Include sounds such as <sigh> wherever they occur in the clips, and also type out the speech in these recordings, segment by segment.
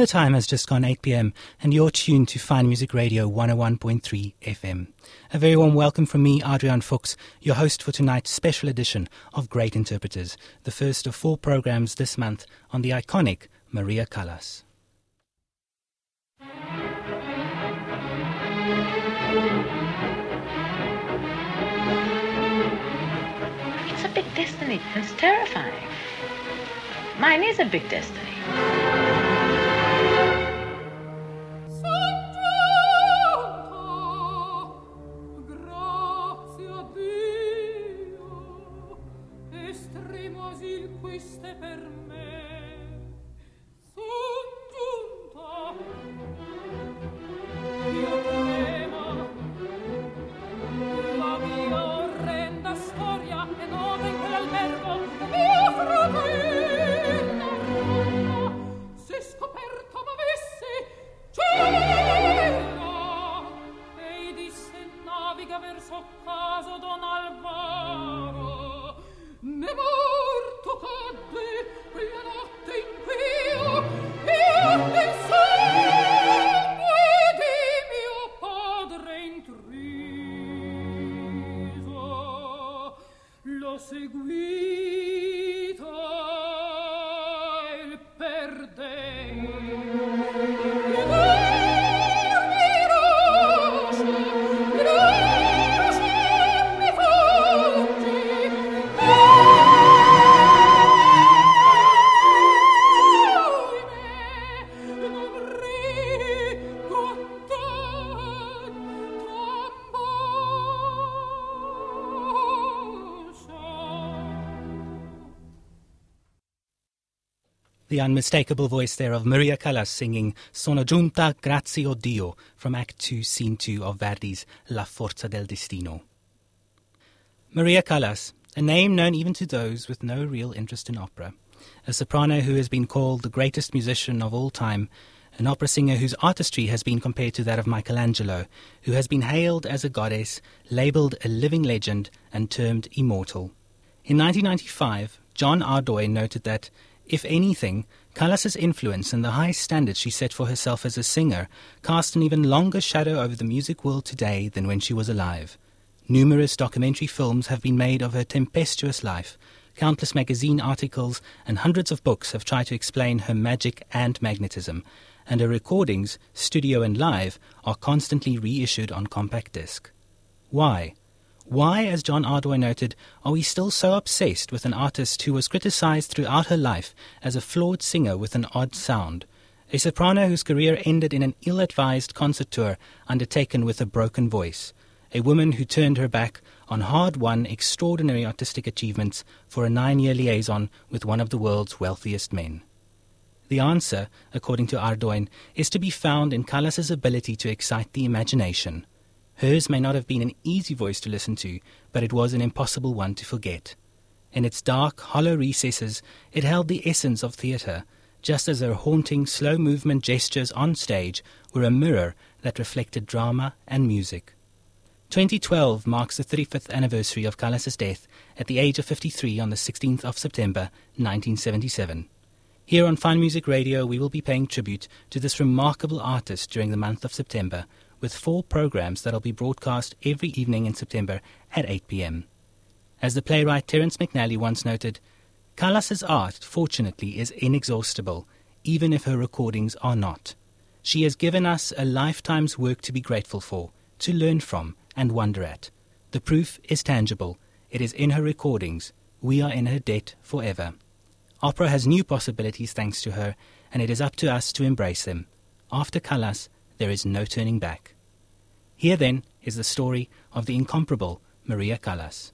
The time has just gone 8 p.m., and you're tuned to Fine Music Radio 101.3 FM. A very warm welcome from me, Adrian Fuchs, your host for tonight's special edition of Great Interpreters, the first of four programs this month on the iconic Maria Callas. It's a big destiny. It's terrifying. Mine is a big destiny. The unmistakable voice there of Maria Callas singing Sono giunta grazie o Dio from Act 2, Scene 2 of Verdi's La Forza del Destino. Maria Callas, a name known even to those with no real interest in opera, a soprano who has been called the greatest musician of all time, an opera singer whose artistry has been compared to that of Michelangelo, who has been hailed as a goddess, labelled a living legend, and termed immortal. In 1995, John Ardoin noted that if anything, Callas's influence and the high standards she set for herself as a singer cast an even longer shadow over the music world today than when she was alive. Numerous documentary films have been made of her tempestuous life. Countless magazine articles and hundreds of books have tried to explain her magic and magnetism, and her recordings, studio and live, are constantly reissued on compact disc. Why? Why, as John Ardoin noted, are we still so obsessed with an artist who was criticized throughout her life as a flawed singer with an odd sound, a soprano whose career ended in an ill advised concert tour undertaken with a broken voice, a woman who turned her back on hard won, extraordinary artistic achievements for a nine year liaison with one of the world's wealthiest men? The answer, according to Ardoin, is to be found in Callas's ability to excite the imagination Hers may not have been an easy voice to listen to, but it was an impossible one to forget. In its dark, hollow recesses, it held the essence of theatre, just as her haunting, slow movement gestures on stage were a mirror that reflected drama and music. 2012 marks the 35th anniversary of Callas's death at the age of 53 on the 16th of September 1977. Here on Fine Music Radio, we will be paying tribute to this remarkable artist during the month of September with four programs that'll be broadcast every evening in September at 8 p.m. As the playwright Terence McNally once noted, Callas's art, fortunately, is inexhaustible, even if her recordings are not. She has given us a lifetime's work to be grateful for, to learn from, and wonder at. The proof is tangible. It is in her recordings. We are in her debt forever. Opera has new possibilities thanks to her, and it is up to us to embrace them. After Callas, there is no turning back. Here, then, is the story of the incomparable Maria Callas.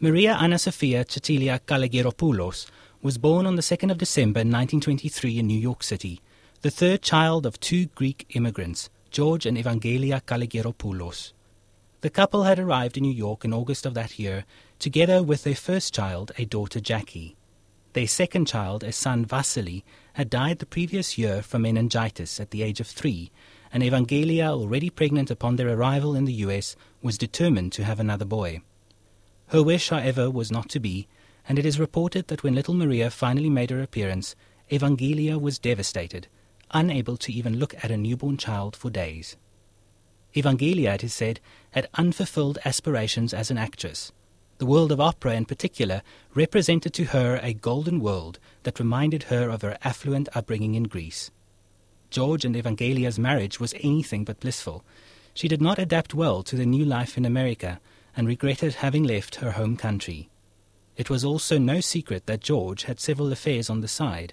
Maria Anna Sophia Cecilia Kalogeropoulos was born on the 2nd of December 1923 in New York City, the third child of two Greek immigrants, George and Evangelia Kalogeropoulos. The couple had arrived in New York in August of that year, together with their first child, a daughter Jackie. Their second child, a son Vasily, had died the previous year from meningitis at the age of three, and Evangelia, already pregnant upon their arrival in the US, was determined to have another boy. Her wish, however, was not to be, and it is reported that when little Maria finally made her appearance, Evangelia was devastated, unable to even look at a newborn child for days. Evangelia, it is said, had unfulfilled aspirations as an actress. The world of opera, in particular, represented to her a golden world that reminded her of her affluent upbringing in Greece. George and Evangelia's marriage was anything but blissful. She did not adapt well to the new life in America and regretted having left her home country. It was also no secret that George had several affairs on the side.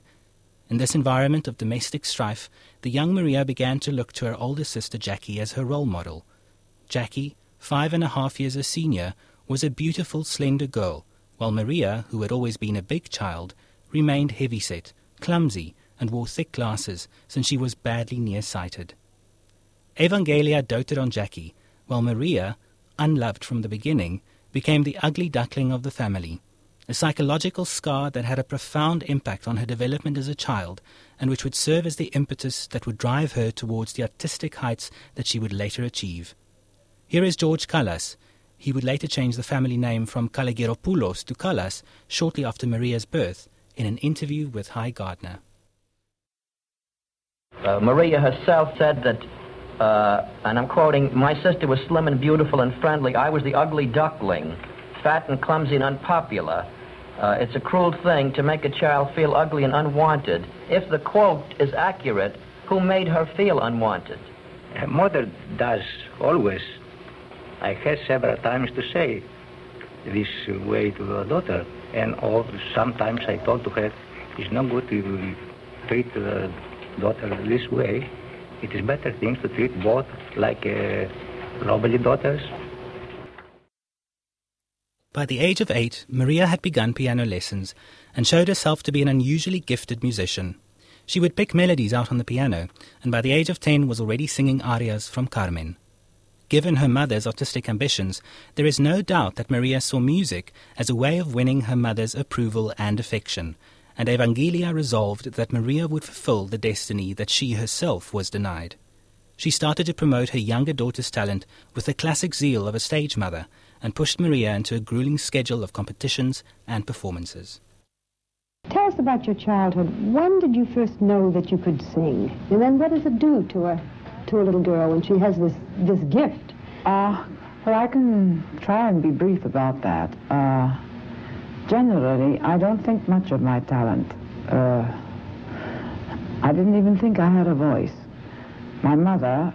In this environment of domestic strife, the young Maria began to look to her older sister Jackie as her role model. Jackie, five and a half years her senior, was a beautiful, slender girl, while Maria, who had always been a big child, remained heavy-set, clumsy, and wore thick glasses since she was badly nearsighted. Evangelia doted on Jackie, while Maria, unloved from the beginning, became the ugly duckling of the family, a psychological scar that had a profound impact on her development as a child and which would serve as the impetus that would drive her towards the artistic heights that she would later achieve. Here is George Callas. He would later change the family name from Kalogeropoulos to Callas shortly after Maria's birth in an interview with Hy Gardner. Uh, Maria herself said that uh, and I'm quoting, my sister was slim and beautiful and friendly. I was the ugly duckling, fat and clumsy and unpopular. Uh, it's a cruel thing to make a child feel ugly and unwanted. If the quote is accurate, who made her feel unwanted? A mother does always. I had several times to say this way to the daughter, and all, sometimes I told to her, it's not good to treat the daughter this way it is better things to treat both like uh, daughters. By the age of eight, Maria had begun piano lessons and showed herself to be an unusually gifted musician. She would pick melodies out on the piano, and by the age of ten was already singing arias from Carmen. Given her mother's artistic ambitions, there is no doubt that Maria saw music as a way of winning her mother's approval and affection, and Evangelia resolved that Maria would fulfill the destiny that she herself was denied. She started to promote her younger daughter's talent with the classic zeal of a stage mother and pushed Maria into a grueling schedule of competitions and performances. Tell us about your childhood. When did you first know that you could sing? And then what does it do to a to a little girl when she has this this gift? Uh, well, I can try and be brief about that. Uh, generally, I don't think much of my talent. Uh, I didn't even think I had a voice. My mother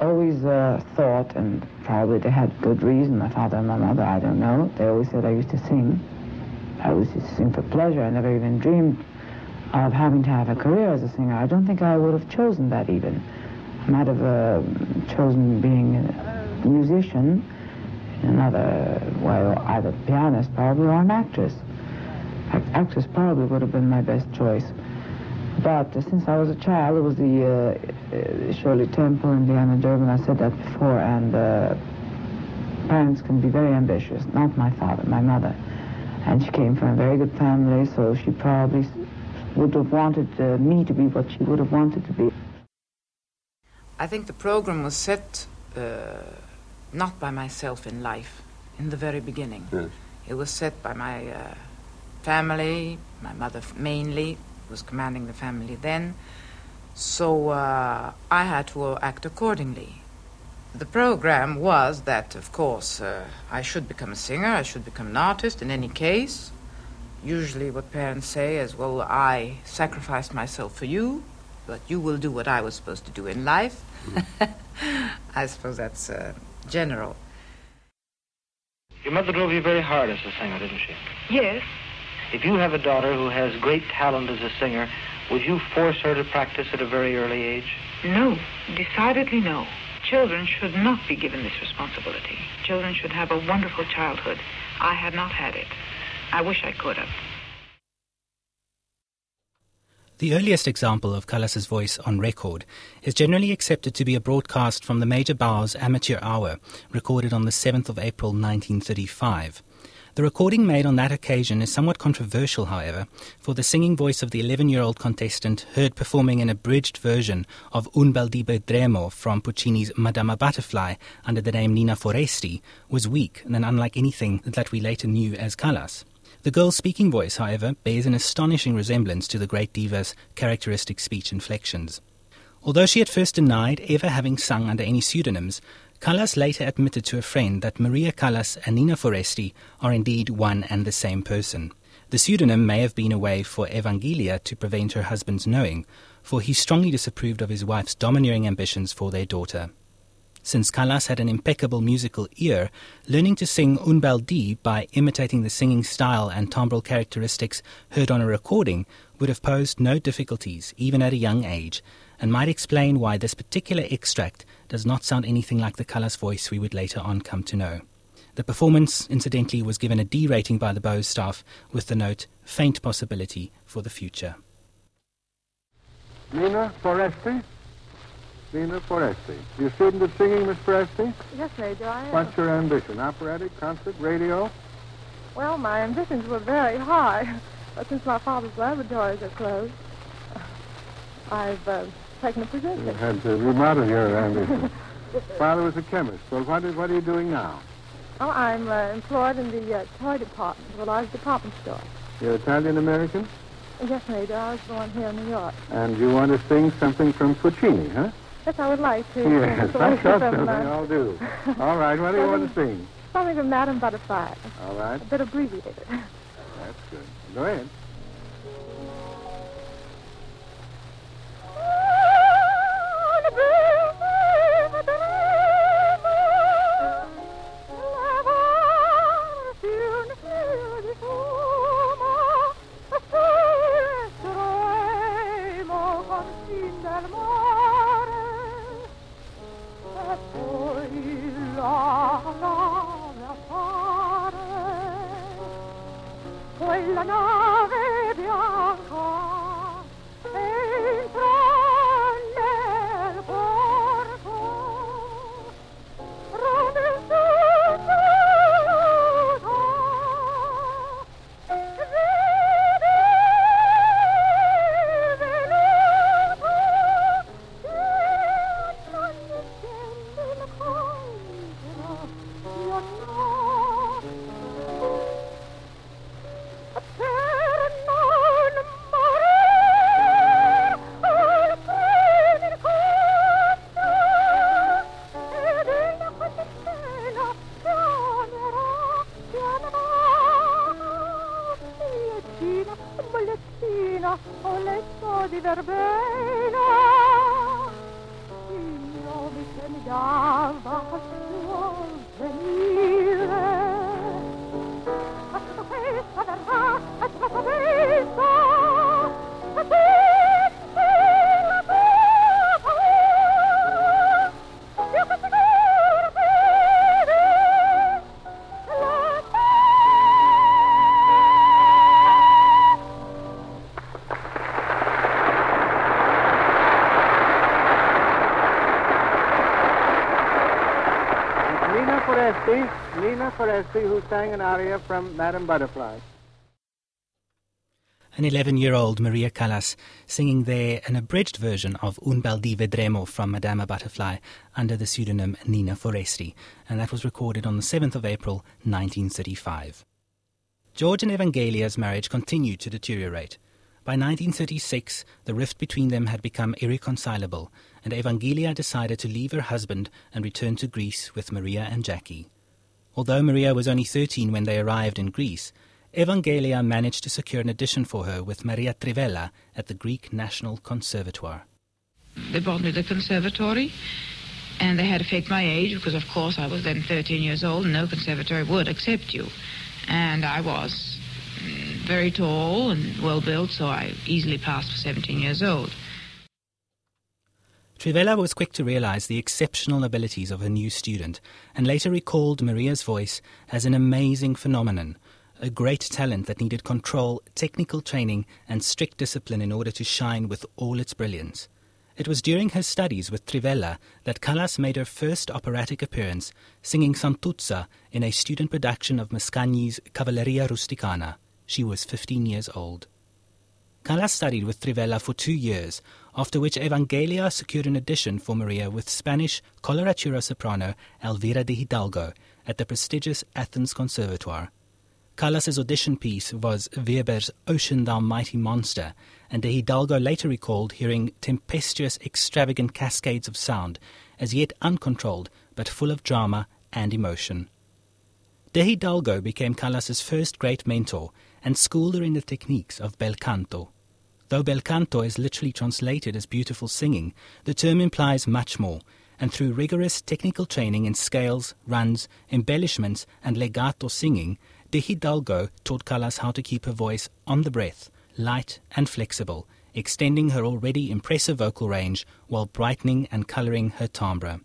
always uh, thought, and probably they had good reason, my father and my mother, I don't know, they always said I used to sing. I used to sing for pleasure. I never even dreamed of having to have a career as a singer. I don't think I would have chosen that even. Might have uh, chosen being a musician, another, well, either pianist probably or an actress. Actress probably would have been my best choice. But uh, since I was a child, it was the uh, uh, Shirley Temple and Deanna Durbin, I said that before, and uh, parents can be very ambitious. Not my father, my mother. And she came from a very good family, so she probably would have wanted uh, me to be what she would have wanted to be. I think the program was set uh, not by myself in life in the very beginning. Yes. It was set by my uh, family, my mother mainly was commanding the family then. So uh, I had to act accordingly. The program was that, of course, uh, I should become a singer, I should become an artist in any case. Usually, what parents say is, Well, I sacrificed myself for you, but you will do what I was supposed to do in life. <laughs> I suppose that's uh, general. Your mother drove you very hard as a singer, didn't she? Yes. If you have a daughter who has great talent as a singer, would you force her to practice at a very early age? No, decidedly no. Children should not be given this responsibility. Children should have a wonderful childhood. I have not had it. I wish I could have. The earliest example of Callas's voice on record is generally accepted to be a broadcast from the Major Bowes Amateur Hour, recorded on the 7th of April 1935. The recording made on that occasion is somewhat controversial, however, for the singing voice of the 11 year old contestant, heard performing an abridged version of Un bel di vedremo from Puccini's Madama Butterfly under the name Nina Foresti, was weak and unlike anything that we later knew as Callas. The girl's speaking voice, however, bears an astonishing resemblance to the great diva's characteristic speech inflections. Although she at first denied ever having sung under any pseudonyms, Callas later admitted to a friend that Maria Callas and Nina Foresti are indeed one and the same person. The pseudonym may have been a way for Evangelia to prevent her husband's knowing, for he strongly disapproved of his wife's domineering ambitions for their daughter. Since Callas had an impeccable musical ear, learning to sing Un bel dì by imitating the singing style and timbral characteristics heard on a recording would have posed no difficulties, even at a young age, and might explain why this particular extract does not sound anything like the Callas voice we would later on come to know. The performance, incidentally, was given a D rating by the Bowes staff with the note, faint possibility for the future. Nina Foresti? Nina Foresti. You're a student of singing, Miss Foresti? Yes, Major, I am. What's your ambition? Operatic, concert, radio? Well, my ambitions were very high, <laughs> but since my father's laboratories are closed, <laughs> I've uh, taken a position. You had to remodel your ambition. <laughs> Father was a chemist. Well, what, is, what are you doing now? Oh, I'm uh, employed in the uh, toy department of a large department store. You're Italian-American? Yes, Major. I was born here in New York. And you want to sing something from Puccini, huh? Yes, I would like to. Yes, that's something I'll do. All right, what do you want to sing? Something from Madame Butterfly. All right. A bit abbreviated. That's good. Go ahead. Foresti, who sang an aria from Madame Butterfly. An 11 year old Maria Callas singing there an abridged version of Un bel di vedremo from Madame Butterfly under the pseudonym Nina Foresti, and that was recorded on the 7th of April 1935. George and Evangelia's marriage continued to deteriorate. By 1936, the rift between them had become irreconcilable, and Evangelia decided to leave her husband and return to Greece with Maria and Jackie. Although Maria was only 13 when they arrived in Greece, Evangelia managed to secure an audition for her with Maria Trivella at the Greek National Conservatoire. They brought me to the conservatory, and they had to fake my age because, of course, I was then 13 years old, and no conservatory would accept you. And I was mm, very tall and well built, so I easily passed for 17 years old. Trivella was quick to realize the exceptional abilities of her new student and later recalled Maria's voice as an amazing phenomenon, a great talent that needed control, technical training, and strict discipline in order to shine with all its brilliance. It was during her studies with Trivella that Callas made her first operatic appearance, singing Santuzza in a student production of Mascagni's Cavalleria Rusticana. She was 15 years old. Callas studied with Trivella for two years, after which Evangelia secured an audition for Maria with Spanish coloratura soprano Elvira de Hidalgo at the prestigious Athens Conservatoire. Callas's audition piece was Weber's Ocean Thou Mighty Monster, and de Hidalgo later recalled hearing tempestuous, extravagant cascades of sound, as yet uncontrolled, but full of drama and emotion. De Hidalgo became Callas's first great mentor and schooled her in the techniques of bel canto. Though bel canto is literally translated as beautiful singing, the term implies much more, and through rigorous technical training in scales, runs, embellishments, and legato singing, De Hidalgo taught Callas how to keep her voice on the breath, light and flexible, extending her already impressive vocal range while brightening and coloring her timbre.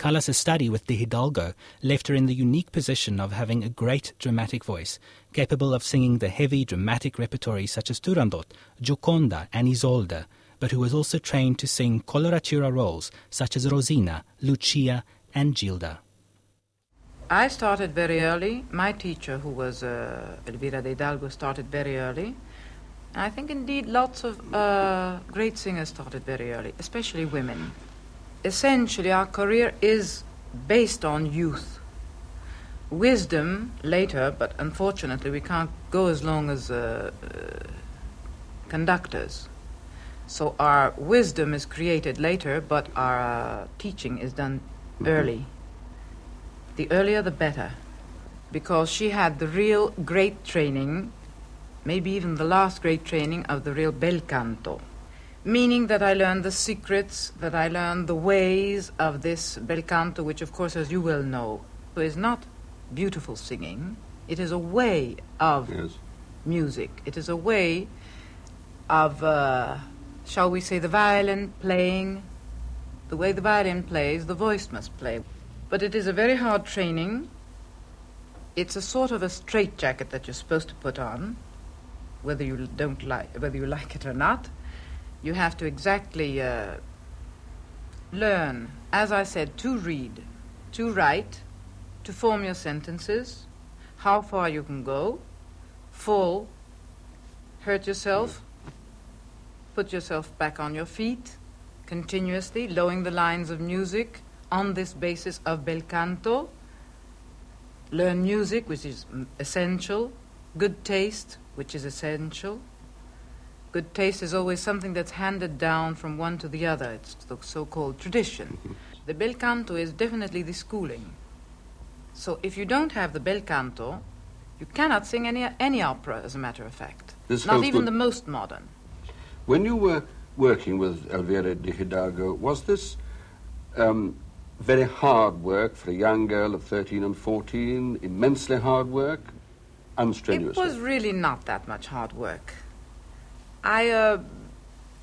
Callas's study with De Hidalgo left her in the unique position of having a great dramatic voice, capable of singing the heavy dramatic repertory such as Turandot, Gioconda, and Isolde, but who was also trained to sing coloratura roles such as Rosina, Lucia, and Gilda. I started very early. My teacher, who was uh, Elvira de Hidalgo, started very early. I think indeed lots of uh, great singers started very early, especially women. Essentially, our career is based on youth. Wisdom later, but unfortunately, we can't go as long as uh, uh conductors. So our wisdom is created later, but our uh, teaching is done mm-hmm. early the earlier the better, because she had the real great training, maybe even the last great training of the real bel canto. Meaning that I learned the secrets, that I learned the ways of this bel canto, which, of course, as you well know, is not beautiful singing. It is a way of yes. music. It is a way of, uh, shall we say, the violin playing. The way the violin plays, the voice must play. But it is a very hard training. It's a sort of a straitjacket that you're supposed to put on, whether you don't like whether you like it or not. You have to exactly uh, learn, as I said, to read, to write, to form your sentences, how far you can go, fall, hurt yourself, put yourself back on your feet continuously, lowering the lines of music on this basis of bel canto, learn music, which is essential, good taste, which is essential. Good taste is always something that's handed down from one to the other. It's the so called tradition. Mm-hmm. The bel canto is definitely the schooling. So if you don't have the bel canto, you cannot sing any, any opera, as a matter of fact. This Not even the most modern. When you were working with Elvira de Hidalgo, was this um, very hard work for a young girl of 13 and 14, immensely hard work, unstrenuous. It was really not that much hard work. I, uh,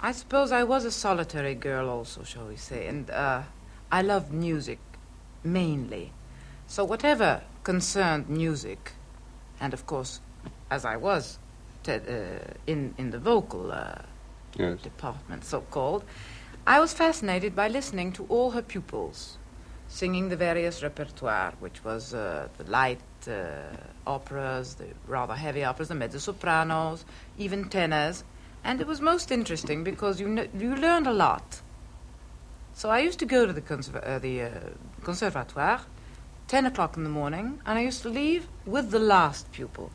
I suppose I was a solitary girl also, shall we say, and uh, I loved music mainly. So whatever concerned music, and of course, as I was uh, in, in the vocal uh, yes. department, so called, I was fascinated by listening to all her pupils singing the various repertoire, which was uh, the light uh, operas, the rather heavy operas, the mezzo-sopranos, even tenors, and it was most interesting because you kn- you learned a lot. So I used to go to the, uh, the uh, conservatoire, ten o'clock in the morning, and I used to leave with the last pupil.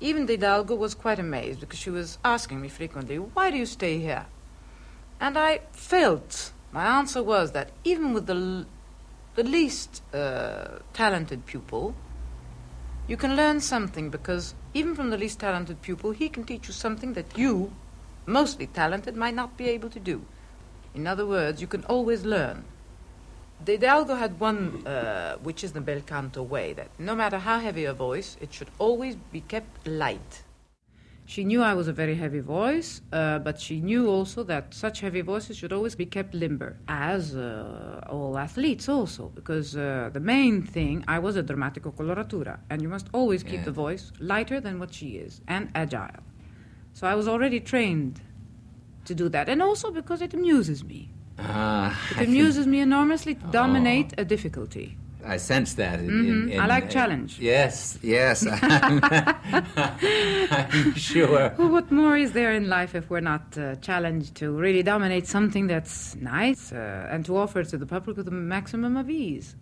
Even Hidalgo was quite amazed because she was asking me frequently, "Why do you stay here?" And I felt my answer was that even with the, the least uh, talented pupil, you can learn something because even from the least talented pupil, he can teach you something that you, mostly talented, might not be able to do. In other words, you can always learn. De Hidalgo had one, uh, which is the bel canto way, that no matter how heavy a voice, it should always be kept light. She knew I was a very heavy voice, uh, but she knew also that such heavy voices should always be kept limber, as uh, all athletes also, because uh, the main thing, I was a dramatico coloratura, and you must always keep yeah. the voice lighter than what she is, and agile. So I was already trained to do that, and also because it amuses me. Ah, it amuses me enormously to oh. dominate a difficulty. I sense that. In, mm-hmm. in, in, I like uh, challenge. Yes, yes. I'm, <laughs> <laughs> I'm, sure. Well, what more is there in life if we're not uh, challenged to really dominate something that's nice uh, and to offer to the public with the maximum of ease?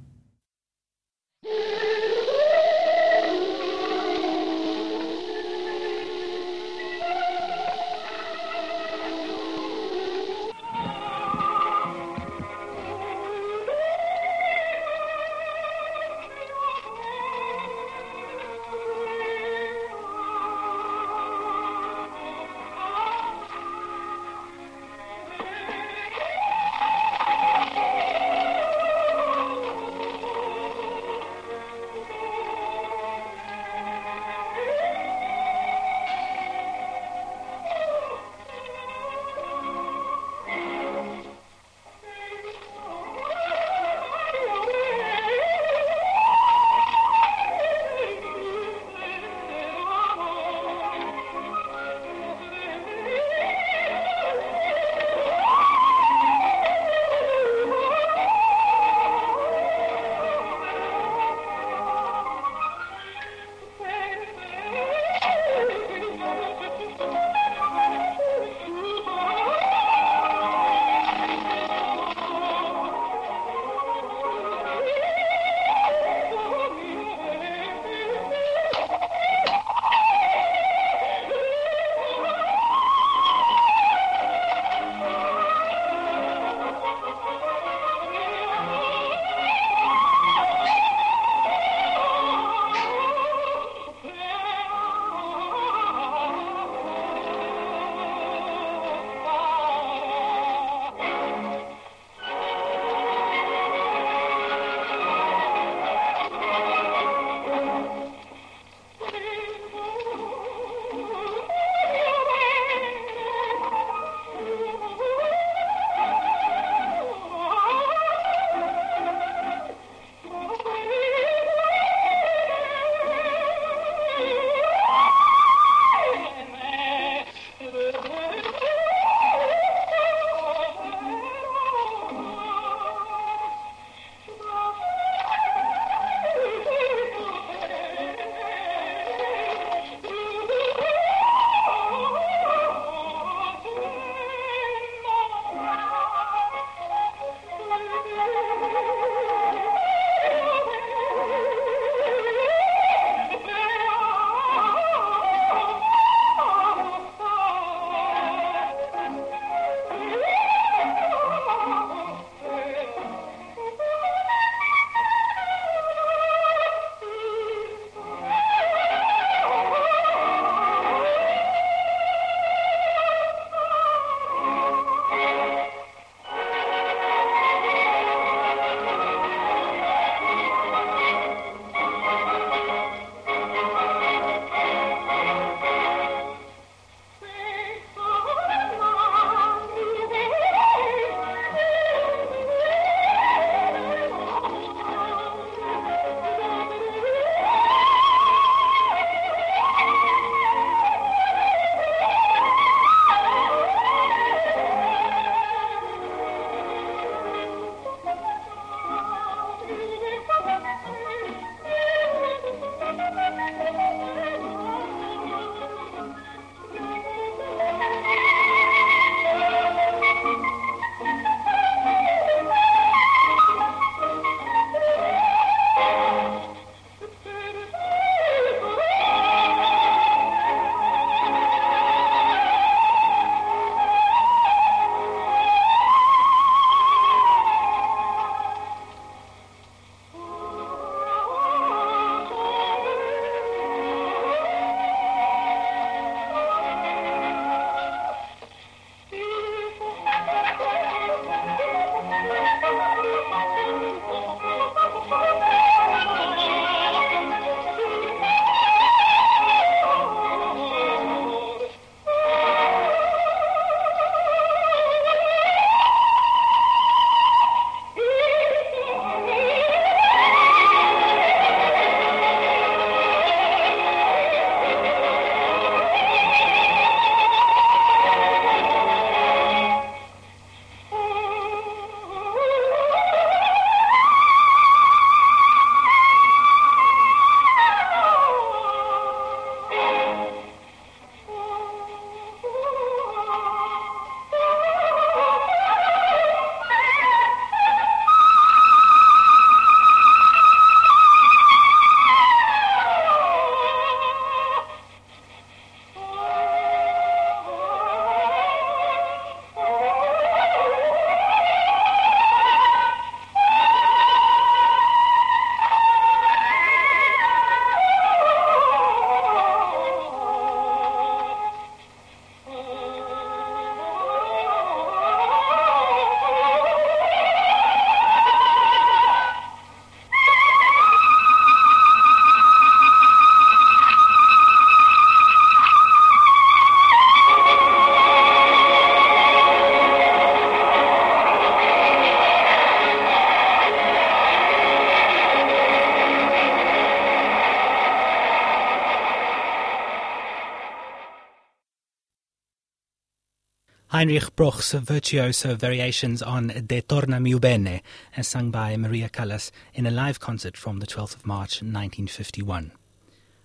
Heinrich Proch's virtuoso variations on Deh torna mio bene, as sung by Maria Callas in a live concert from the 12th of March 1951.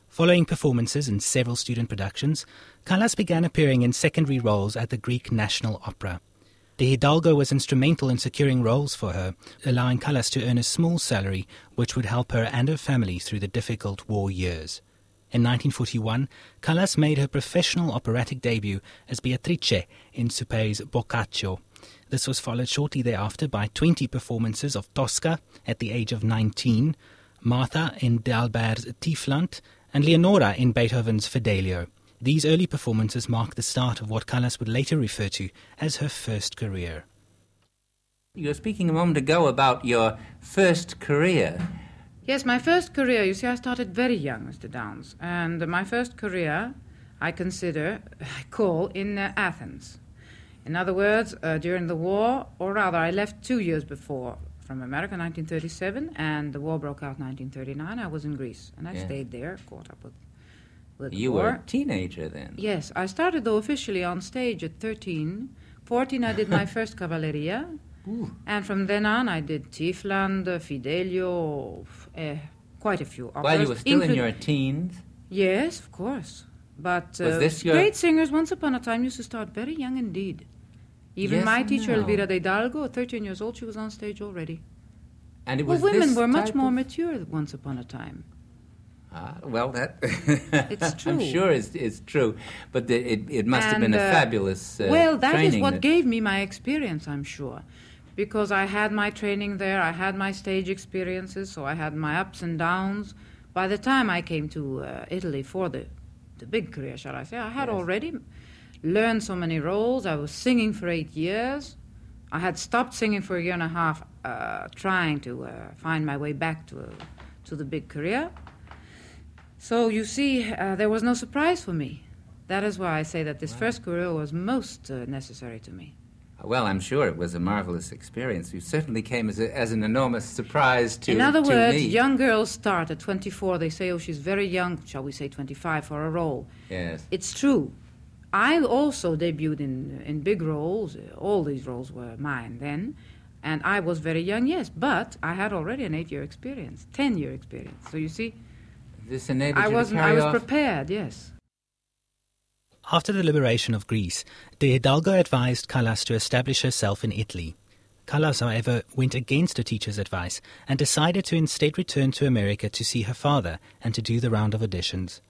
Following performances in several student productions, Callas began appearing in secondary roles at the Greek National Opera. De Hidalgo was instrumental in securing roles for her, allowing Callas to earn a small salary which would help her and her family through the difficult war years. In 1941, Callas made her professional operatic debut as Beatrice in Suppé's Boccaccio. This was followed shortly thereafter by 20 performances of Tosca at the age of 19, Martha in D'Albert's Tiefland, and Leonora in Beethoven's Fidelio. These early performances marked the start of what Callas would later refer to as her first career. You were speaking a moment ago about your first career. Yes, my first career, you see, I started very young, Mr. Downs. And my first career, I consider, I call in uh, Athens. In other words, uh, during the war, or rather, I left two years before from America, 1937, and the war broke out 1939. I was in Greece, and I yeah. stayed there, caught up with, with you war. were a teenager then. Yes, I started though officially on stage at 13. 14, I did my <laughs> first cavalleria, Ooh. and from then on, I did Tiefland, Fidelio, uh, quite a few. While you were still in your teens. Yes, of course. But uh, great singers, once upon a time, used to start very young indeed. Even yes my teacher, no. Elvira de Hidalgo, 13 years old, she was on stage already. And it was well, women were much of... more mature once upon a time. Ah, well, that <laughs> it's true. I'm sure it's, it's true, but the, it, it must and, have been a uh, fabulous. Uh, well, that is what that... gave me my experience. I'm sure, because I had my training there, I had my stage experiences, so I had my ups and downs. By the time I came to uh, Italy for the the big career, shall I say, I had yes. already learned so many roles. I was singing for eight years. I had stopped singing for a year and a half, uh, trying to uh, find my way back to, to the big career. So you see, uh, there was no surprise for me. That is why I say that this wow. first career was most uh, necessary to me. Well, I'm sure it was a marvelous experience. You certainly came as, a, as an enormous surprise to me. In other to words, me. young girls start at 24. They say, oh, she's very young, shall we say 25 for a role. Yes. It's true. I also debuted in, in big roles. All these roles were mine then. And I was very young, yes, but I had already an eight year experience, 10 year experience. So you see, this enabled I, you wasn't, to carry I was off... prepared, yes. After the liberation of Greece, de Hidalgo advised Callas to establish herself in Italy. Callas, however, went against her teacher's advice and decided to instead return to America to see her father and to do the round of auditions.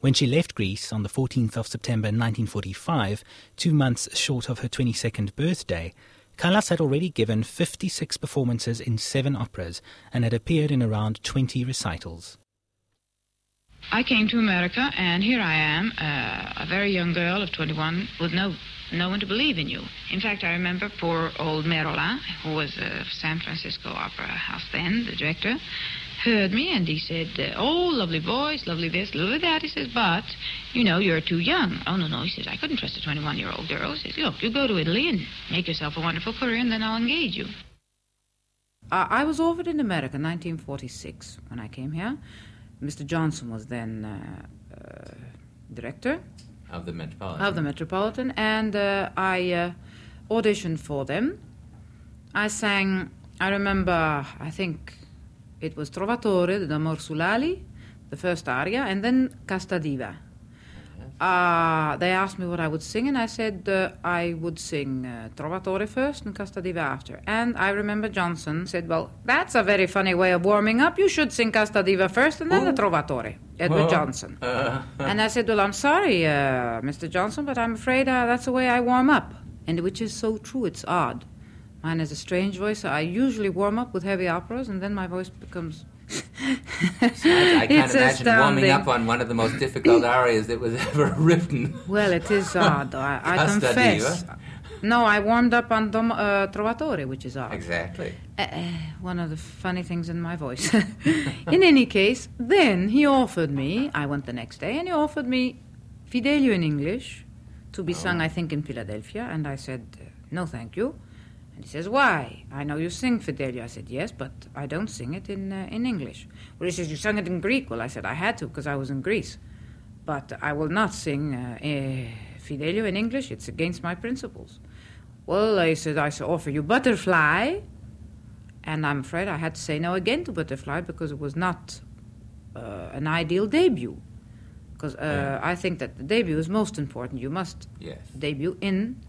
When she left Greece on the 14th of September 1945, two months short of her 22nd birthday, Callas had already given 56 performances in seven operas and had appeared in around 20 recitals. I came to America, and here I am, uh, a very young girl of 21, with no no one to believe in you. In fact, I remember poor old Merola, who was a San Francisco Opera House then, the director, heard me and he said, uh, Oh, lovely voice, lovely this, lovely that. He says, But, you know, you're too young. Oh, no, no. He says, I couldn't trust a 21 year old girl. He says, Look, you go to Italy and make yourself a wonderful career, and then I'll engage you. Uh, I was offered in America in 1946 when I came here. Mr. Johnson was then uh, uh, director of the Metropolitan. Of the Metropolitan, and uh, I uh, auditioned for them. I sang. I remember. I think it was Trovatore the d'amor sull'ali, the first aria, and then Casta Diva. Uh, they asked me what I would sing, and I said uh, I would sing uh, Trovatore first and Casta Diva after. And I remember Johnson said, Well, that's a very funny way of warming up. You should sing Casta Diva first and then the Trovatore, Edward oh. Johnson. and I said, Well, I'm sorry, uh, Mr. Johnson, but I'm afraid uh, that's the way I warm up. And which is so true, it's odd. Mine is a strange voice. So I usually warm up with heavy operas, and then my voice becomes. <laughs> I, can't imagine astounding. warming up on one of the most difficult <laughs> arias that was ever <laughs> written. Well, it is odd. I, I confess. No, I warmed up on Dom, uh, Trovatore, which is odd. Exactly. Uh, uh, one of the funny things in my voice. in any case, then he offered me. I went the next day, and he offered me Fidelio in English to be oh. sung, I think, in Philadelphia, and I said uh, no, thank you. And he says, Why? I know you sing Fidelio. I said, Yes, but I don't sing it in, uh, in English. Well, he says, You sung it in Greek. Well, I said, I had to because I was in Greece. But I will not sing uh, uh, Fidelio in English. It's against my principles. Well, I said, I should offer you Butterfly. And I'm afraid I had to say no again to Butterfly because it was not uh, an ideal debut. Because uh, yeah. I think that the debut is most important. You must yes. debut in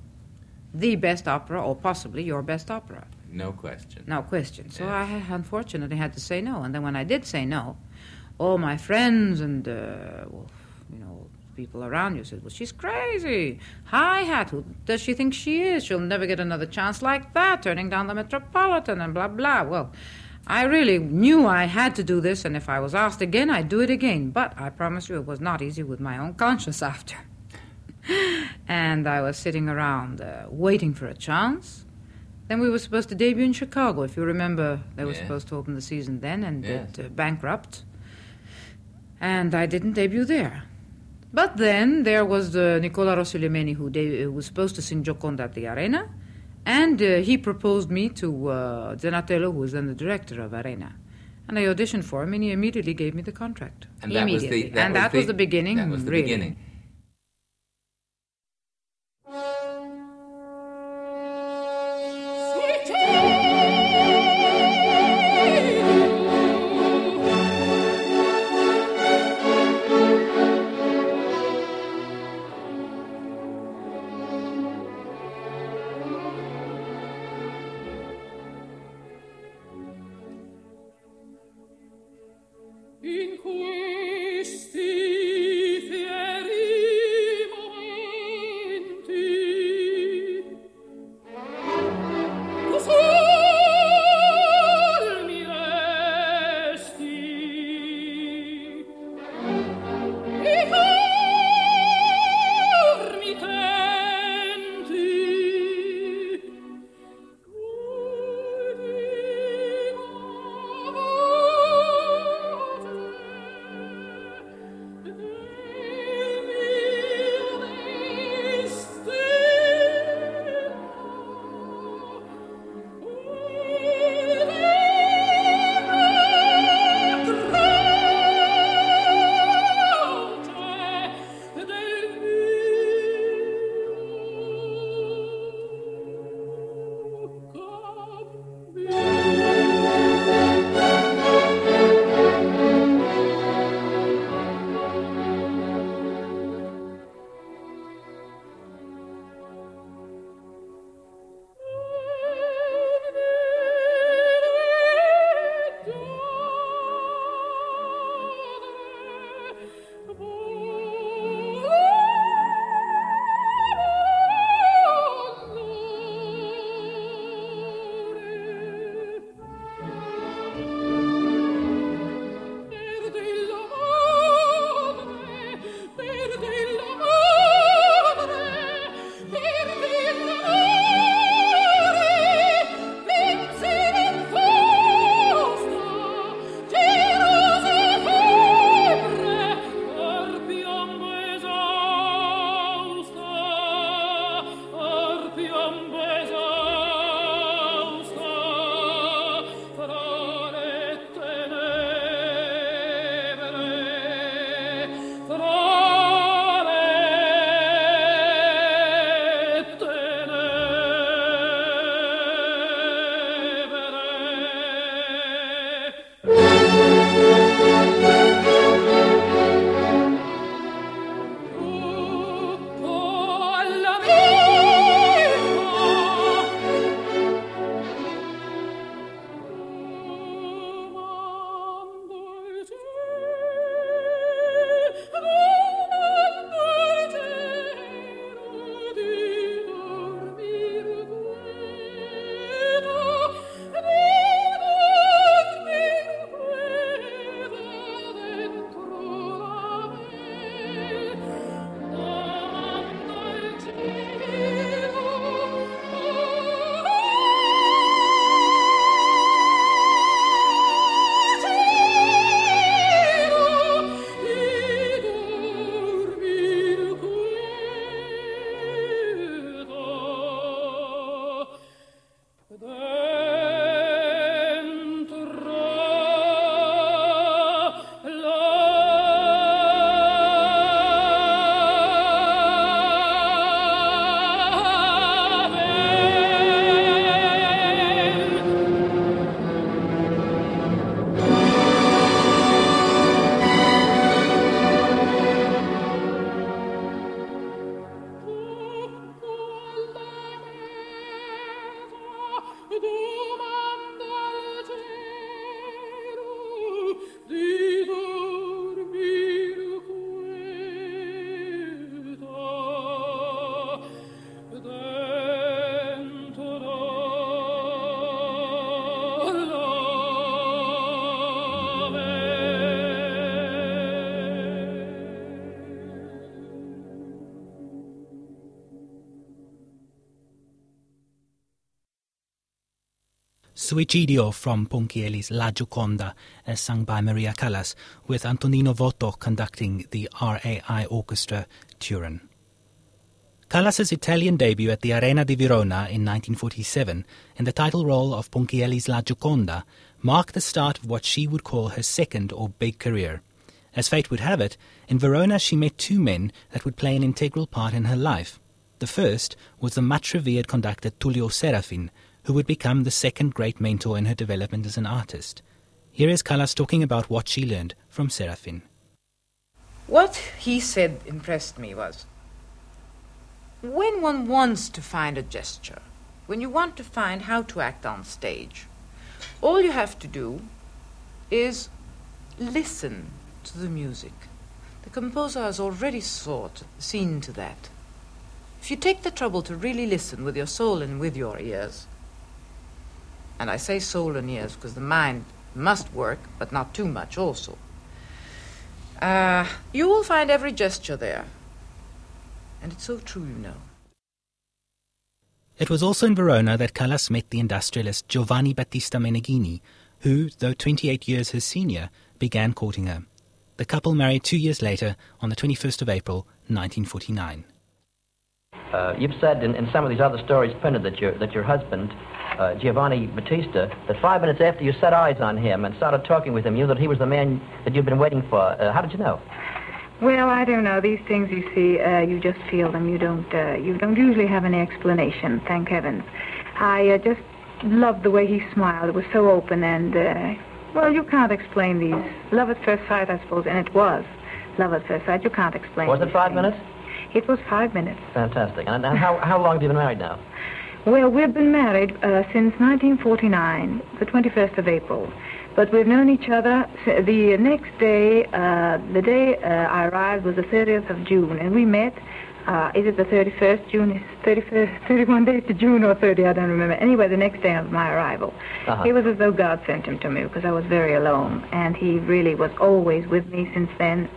the best opera or possibly your best opera. No question. No question. So yes. I unfortunately had to say no. And then when I did say no, all my friends and, uh, well, you know, people around you said, Well, she's crazy. Hi hat. Who does she think she is? She'll never get another chance like that, turning down the Metropolitan and blah, blah. Well, I really knew I had to do this, and if I was asked again, I'd do it again. But I promise you it was not easy with my own conscience <laughs> after. <laughs> and I was sitting around uh, waiting for a chance. Then we were supposed to debut in Chicago. If you remember, they were yeah. supposed to open the season then and yes. it uh, bankrupt. And I didn't debut there. But then there was uh, Nicola Rossi Lemeni, who, de- who was supposed to sing Gioconda at the Arena, and uh, he proposed me to uh, Zenatello, who was then the director of Arena. And I auditioned for him, and he immediately gave me the contract. And that was the, that and was that the, was the beginning. That was the really. beginning. Suicidio from Ponchielli's La Gioconda, as sung by Maria Callas, with Antonino Votto conducting the RAI Orchestra Turin. Callas's Italian debut at the Arena di Verona in 1947 in the title role of Ponchielli's La Gioconda marked the start of what she would call her second or big career. As fate would have it, in Verona she met two men that would play an integral part in her life. The first was the much revered conductor Tullio Serafin, who would become the second great mentor in her development as an artist. Here is Callas talking about what she learned from Serafin. What he said impressed me was when one wants to find a gesture, when you want to find how to act on stage, all you have to do is listen to the music. The composer has already sought, seen to that. If you take the trouble to really listen with your soul and with your ears, and I say soul and ears because the mind must work, but not too much also. Uh, you will find every gesture there. And it's so true, you know. It was also in Verona that Callas met the industrialist Giovanni Battista Meneghini, who, though 28 years his senior, began courting her. The couple married two years later on the 21st of April, 1949. Uh, you've said in, in some of these other stories printed that your, that your husband uh, Giovanni Battista, that five minutes after you set eyes on him and started talking with him, you knew that he was the man that you'd been waiting for. Uh, how did you know? Well, I don't know. These things you see, uh, you just feel them. You don't. Uh, you don't usually have any explanation. Thank heavens. I uh, just loved the way he smiled. It was so open and. Uh, well, you can't explain these. Love at first sight, I suppose, and it was. Love at first sight. You can't explain. Was it five things. minutes? It was five minutes. Fantastic. And, and how, how long have you been married now? Well, we've been married uh, since 1949, the 21st of April. But we've known each other. The next day, uh, the day uh, I arrived was the 30th of June, and we met. Uh, is it the 31st June? 31st, <laughs> 31 days to June or 30? I don't remember. Anyway, the next day of my arrival. Uh-huh. It was as though God sent him to me because I was very alone, and he really was always with me since then.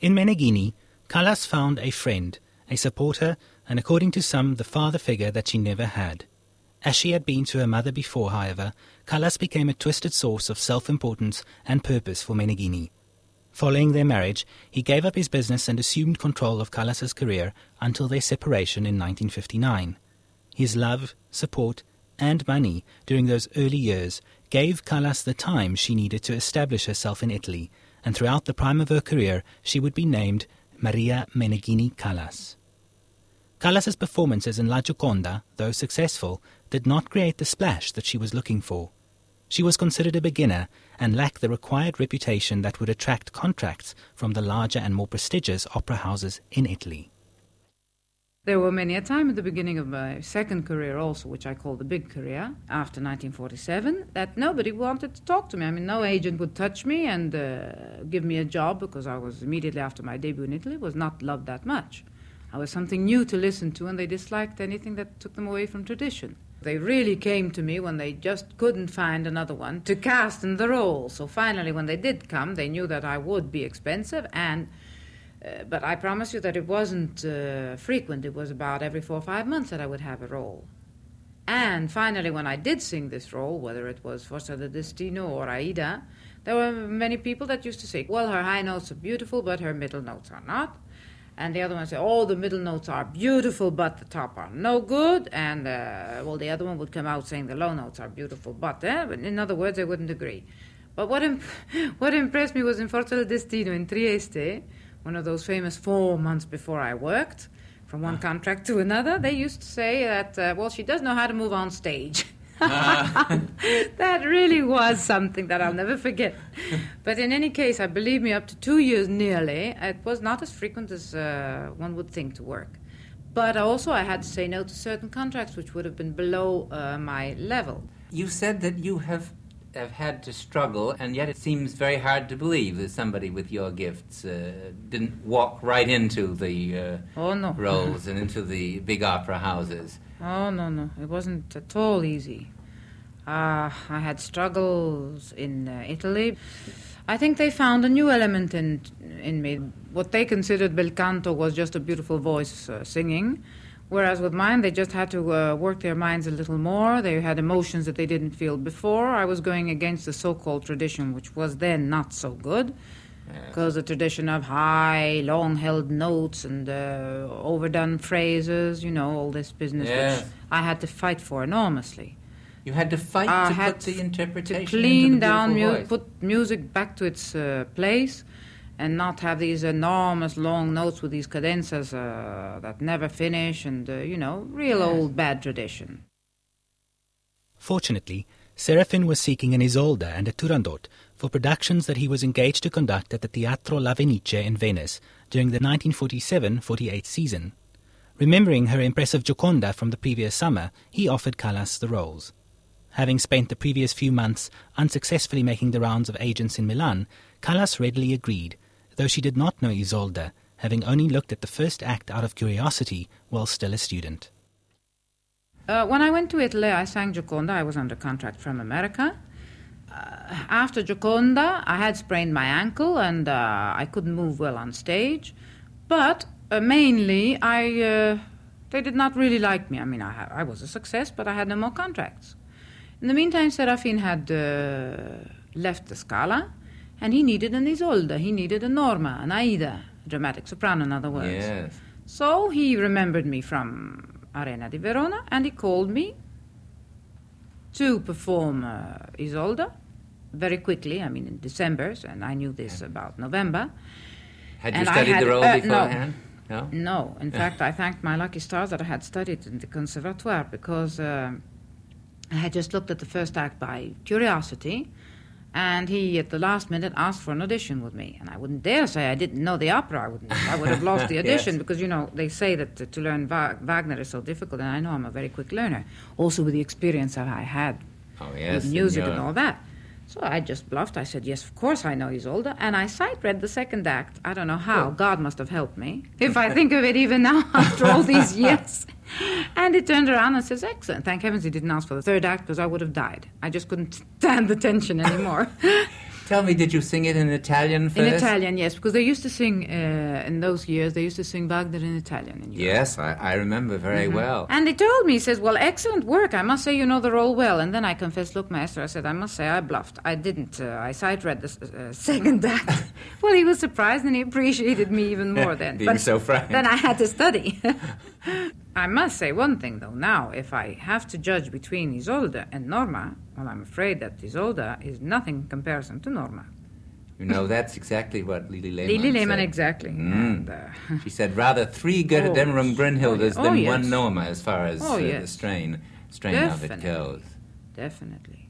In Meneghini, Callas found a friend, a supporter, and according to some, the father figure that she never had. As she had been to her mother before, however, Callas became a twisted source of self importance and purpose for Meneghini. Following their marriage, he gave up his business and assumed control of Callas's career until their separation in 1959. His love, support, and money during those early years gave Callas the time she needed to establish herself in Italy, and throughout the prime of her career, she would be named Maria Meneghini Callas. Callas's performances in La Gioconda, though successful, did not create the splash that she was looking for. She was considered a beginner and lacked the required reputation that would attract contracts from the larger and more prestigious opera houses in Italy. There were many a time at the beginning of my second career, also, which I call the big career, after 1947, that nobody wanted to talk to me. I mean, no agent would touch me and uh, give me a job because I was immediately after my debut in Italy was not loved that much. I was something new to listen to, and they disliked anything that took them away from tradition. They really came to me when they just couldn't find another one to cast in the role. So finally, when they did come, they knew that I would be expensive, and uh, but I promise you that it wasn't uh, frequent. It was about every four or five months that I would have a role. And finally, when I did sing this role, whether it was Forza del Destino or Aida, there were many people that used to say, "Well, her high notes are beautiful, but her middle notes are not." and the other one said, "Oh, the middle notes are beautiful, but the top are no good." And uh, well, the other one would come out saying the low notes are beautiful, but eh? in other words, they wouldn't agree. But what imp- <laughs> what impressed me was in Forza del Destino in Trieste, one of those famous four months before I worked, from one contract to another. They used to say that, uh, well, she does know how to move on stage. <laughs> that really was something that I'll never forget. But in any case, I believe me, up to two years nearly, it was not as frequent as uh, one would think to work. But also, I had to say no to certain contracts which would have been below uh, my level. You said that you have have had to struggle, and yet it seems very hard to believe that somebody with your gifts uh, didn't walk right into the uh, oh, no. roles <laughs> and into the big opera houses. Oh, no, no. It wasn't at all easy. Uh, I had struggles in uh, Italy. I think they found a new element in, in me. What they considered bel canto was just a beautiful voice uh, singing, Whereas with mine, they just had to uh, work their minds a little more. They had emotions that they didn't feel before. I was going against the so called tradition, which was then not so good. Because the tradition of high, long held notes and uh, overdone phrases, you know, all this business, yes. which I had to fight for enormously. You had to fight I to put the interpretation to clean down, mu- put music back to its uh, place and not have these enormous long notes with these cadenzas uh, that never finish and, uh, you know, real yes. old bad tradition. Fortunately, Serafin was seeking an Isolde and a Turandot for productions that he was engaged to conduct at the Teatro La Fenice in Venice during the 1947-48 season. Remembering her impressive Gioconda from the previous summer, he offered Callas the roles. Having spent the previous few months unsuccessfully making the rounds of agents in Milan, Callas readily agreed though she did not know Isolde, having only looked at the first act out of curiosity while still a student. Uh, when I went to Italy, I sang Gioconda. I was under contract from America. Uh, after Gioconda, I had sprained my ankle and uh, I couldn't move well on stage. But uh, mainly, I uh, they did not really like me. I mean, I, I, was a success, but I had no more contracts. In the meantime, Serafin had uh, left the Scala, and he needed an Isolde, he needed a Norma, an Aida, a dramatic soprano, in other words. Yes. So he remembered me from Arena di Verona and he called me to perform uh, Isolde very quickly, I mean in December, and I knew this about November. Had you and studied had, the role uh, beforehand? No. no. No. In fact, I thanked my lucky stars that I had studied in the Conservatoire because uh, I had just looked at the first act by curiosity and he, at the last minute, asked for an audition with me. And I wouldn't dare say I didn't know the opera. I, wouldn't, I would have lost <laughs> the audition yes. because, you know, they say that to, to learn Wagner is so difficult, and I know I'm a very quick learner. Also, with the experience that I had oh, yes, with music and uh, all that. So I just bluffed. I said, Yes, of course I know Isolde. And I sight read the second act. I don't know how. God must have helped me. If I think of it even now, <laughs> after all these years. And he turned around and says, Excellent. Thank heavens he didn't ask for the third act because I would have died. I just couldn't stand the tension anymore. <laughs> Tell me, did you sing it in Italian first? In Italian, yes, because they used to sing uh, in those years. They used to sing Wagner in Italian. In yes, I, I, remember very mm-hmm. well. And he told me, he says, "Well, excellent work. I must say you know the role well." And then I confessed, "Look, maestro," I said, "I must say I bluffed. I didn't. Uh, I sight read the uh, <laughs> second act." <laughs> well, he was surprised and he appreciated me even more then. <laughs> Being but so frank. Then I had to study. I must say one thing though. Now, if I have to judge between Isolde and Norma, well, I'm afraid that Isolde is nothing in comparison to Norma. You know, that's exactly what Lili Lehmann Lili Lehmann, said. exactly. Mm. And, uh, <laughs> she said, rather three Götterdämmerung oh, Brünnhildes oh, than yes. one Norma as far as oh, uh, yes. the strain, strain Definitely. of it goes. Definitely.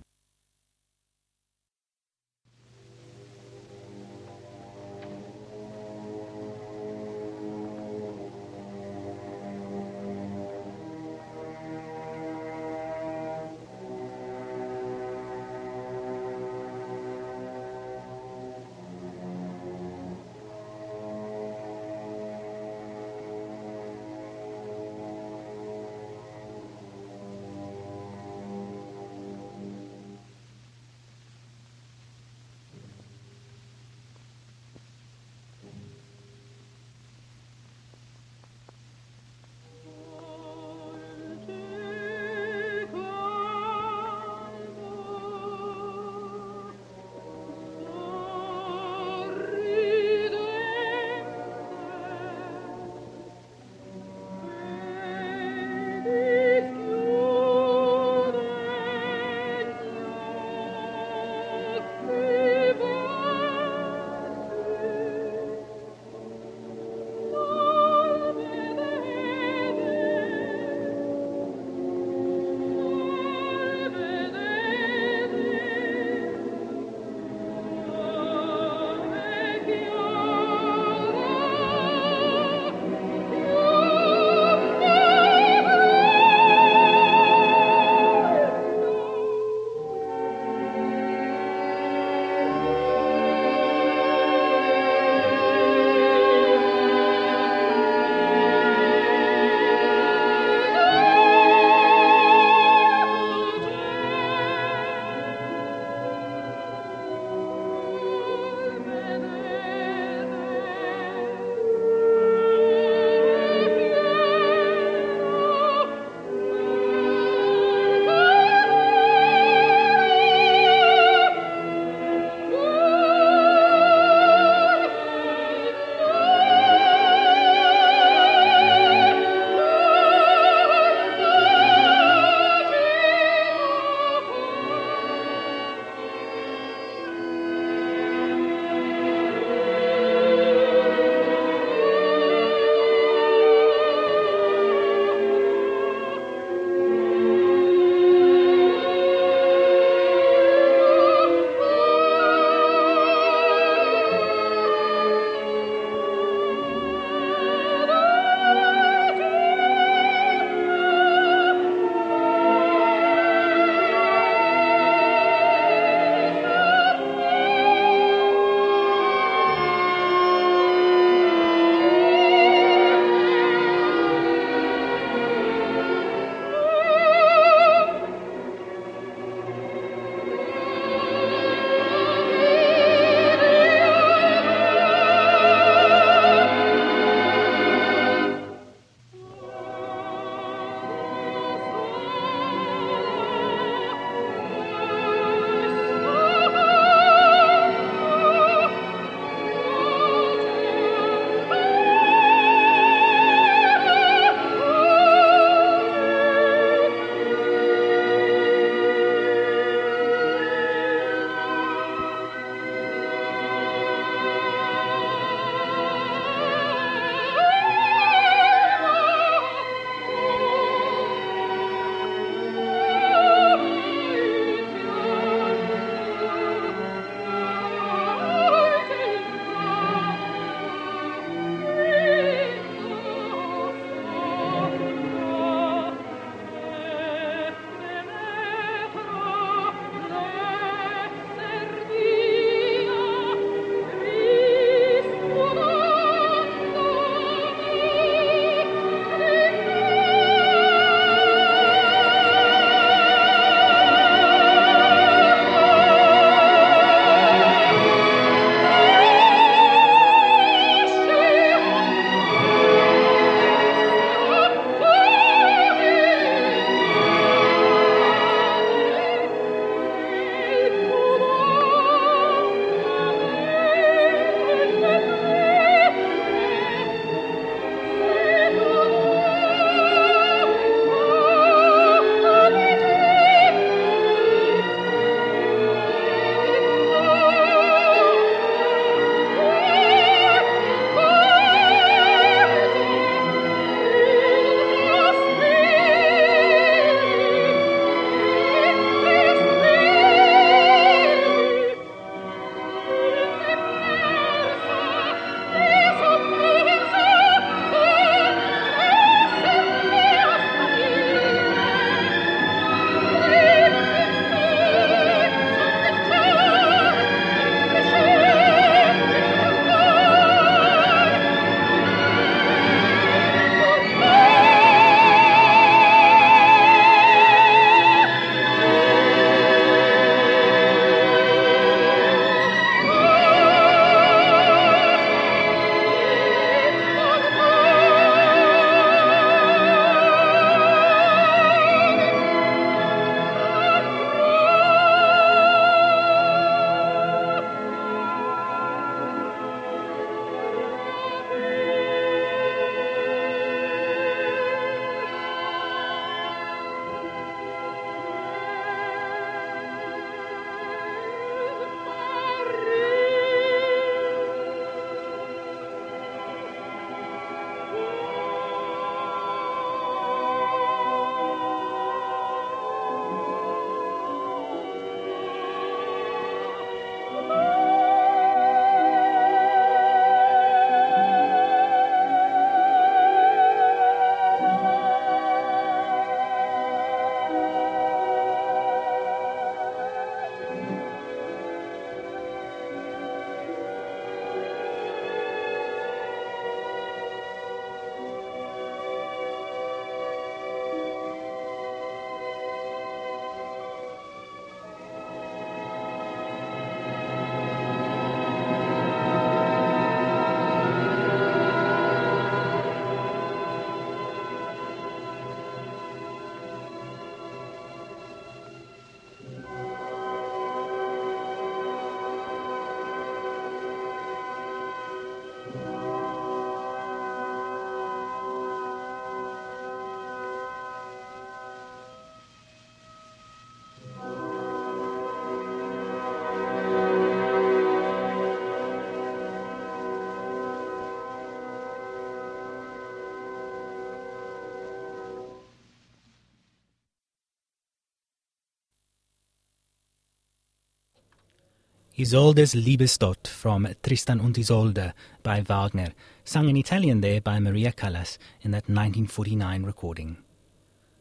Isolde's Liebestod from Tristan und Isolde by Wagner, sung in Italian there by Maria Callas in that 1949 recording.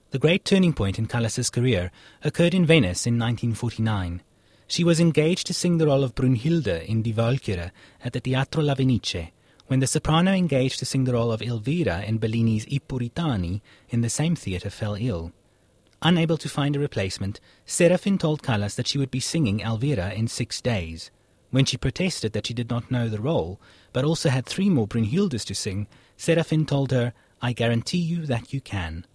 The great turning point in Callas's career occurred in Venice in 1949. She was engaged to sing the role of Brunhilde in Die Walküre at the Teatro La Fenice, when the soprano engaged to sing the role of Elvira in Bellini's I Puritani in the same theatre fell ill. Unable to find a replacement, Serafin told Callas that she would be singing Elvira in six days. When she protested that she did not know the role, but also had three more Brunhildes to sing, Serafin told her, I guarantee you that you can.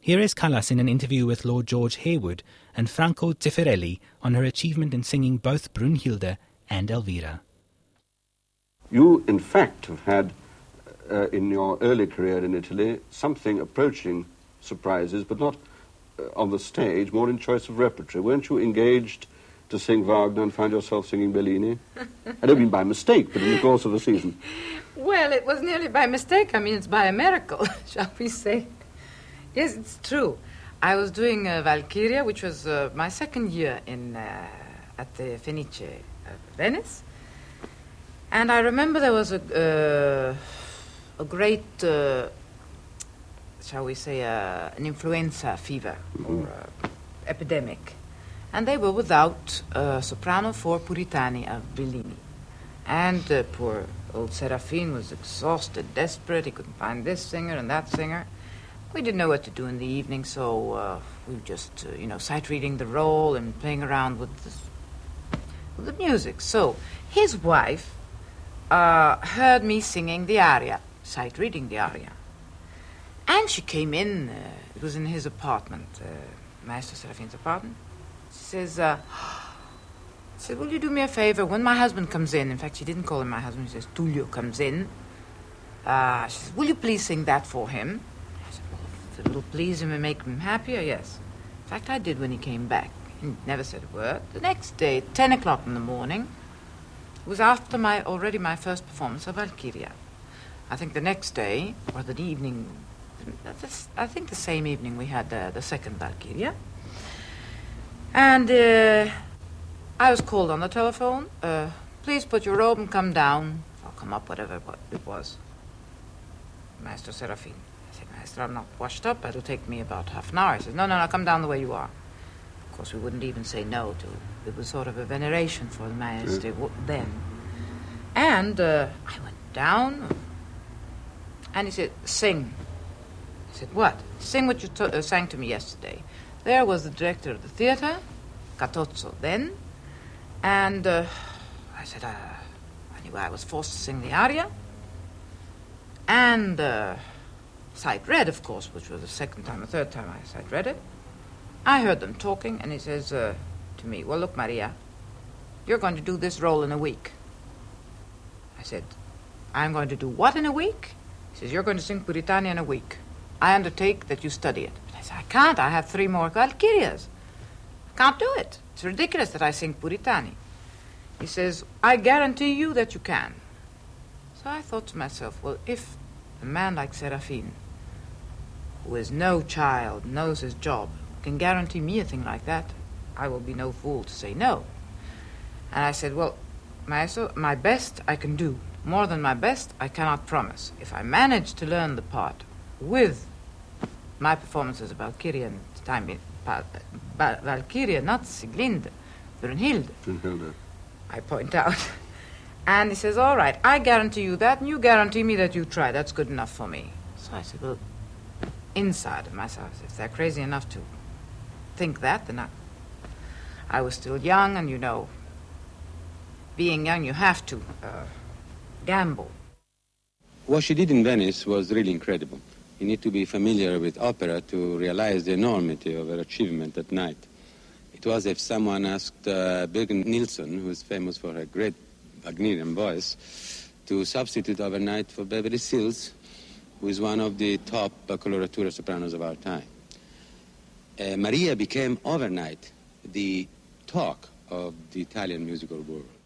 Here is Callas in an interview with Lord George Harewood and Franco Zeffirelli on her achievement in singing both Brunhilde and Elvira. You, in fact, have had, uh, in your early career in Italy, something approaching surprises, but not on the stage, more in choice of repertory. Weren't you engaged to sing Wagner and find yourself singing Bellini? I don't mean by mistake, but in the course of the season. Well, it was nearly by mistake. I mean, it's by a miracle, <laughs> shall we say. Yes, it's true. I was doing uh, Valkyria, which was uh, my second year in uh, at the Fenice, uh, Venice. And I remember there was a, uh, a great, uh, shall we say, uh, an influenza fever or uh, epidemic. And they were without a soprano for Puritani of Bellini. And uh, poor old Serafin was exhausted, desperate. He couldn't find this singer and that singer. We didn't know what to do in the evening, so uh, we were just, uh, you know, sight reading the role and playing around with, this, with the music. So his wife uh, heard me singing the aria, sight reading the aria. And she came in, uh, it was in his apartment, uh, Master apartment. She says, uh, <gasps> she said, Will you do me a favor? When my husband comes in, in fact, she didn't call him my husband, she says, Tullio comes in. Uh, she says, Will you please sing that for him? I said, Well, if it will please him and make him happier, yes. In fact, I did when he came back. He never said a word. The next day, 10 o'clock in the morning, it was after my already my first performance of Valkyria. I think the next day, or the evening, I think the same evening we had the, the second Valkyria. And uh, I was called on the telephone. Uh, please put your robe and come down. I'll come up, whatever it was. Master Serafin. I said, Master, I'm not washed up. It'll take me about half an hour. He says, No, no, no, come down the way you are. Of course, we wouldn't even say no to it It was sort of a veneration for the master mm. then. And uh, I went down, and he said, "Sing." I said, "What? Sing what you uh, sang to me yesterday." There was the director of the theater, Cattozzo, then, and uh, I said, uh, "Anyway, I was forced to sing the aria." And uh, sight read, of course, which was the second time or third time I sight read it. I heard them talking, and he says, uh, to me, Well, look, Maria, you're going to do this role in a week. I said, I'm going to do what in a week? He says, You're going to sing Puritani in a week. I undertake that you study it. But I said, I can't. I have three more Valkyrias. I can't do it. It's ridiculous that I sing Puritani. He says, I guarantee you that you can. So I thought to myself, well, if a man like Serafin, who is no child, knows his job, can guarantee me a thing like that, I will be no fool to say no. And I said, Well, my best I can do. More than my best, I cannot promise. If I manage to learn the part with my performances of Valkyria and time Valkyria, not Sieglinde, Brunhilde. Brunhilde. I point out. <laughs> And he says, All right, I guarantee you that, and you guarantee me that you try. That's good enough for me. So I said, Well, inside of myself, if they're crazy enough to think that, then I, I was still young, and you know, being young, you have to uh, gamble. What she did in Venice was really incredible. You need to be familiar with opera to realize the enormity of her achievement at night. It was if someone asked uh, Birgit Nilsson, who is famous for her great Wagnerian voice, to substitute overnight for Beverly Sills, who is one of the top uh, coloratura sopranos of our time. Uh, Maria became overnight the talk of the Italian musical world.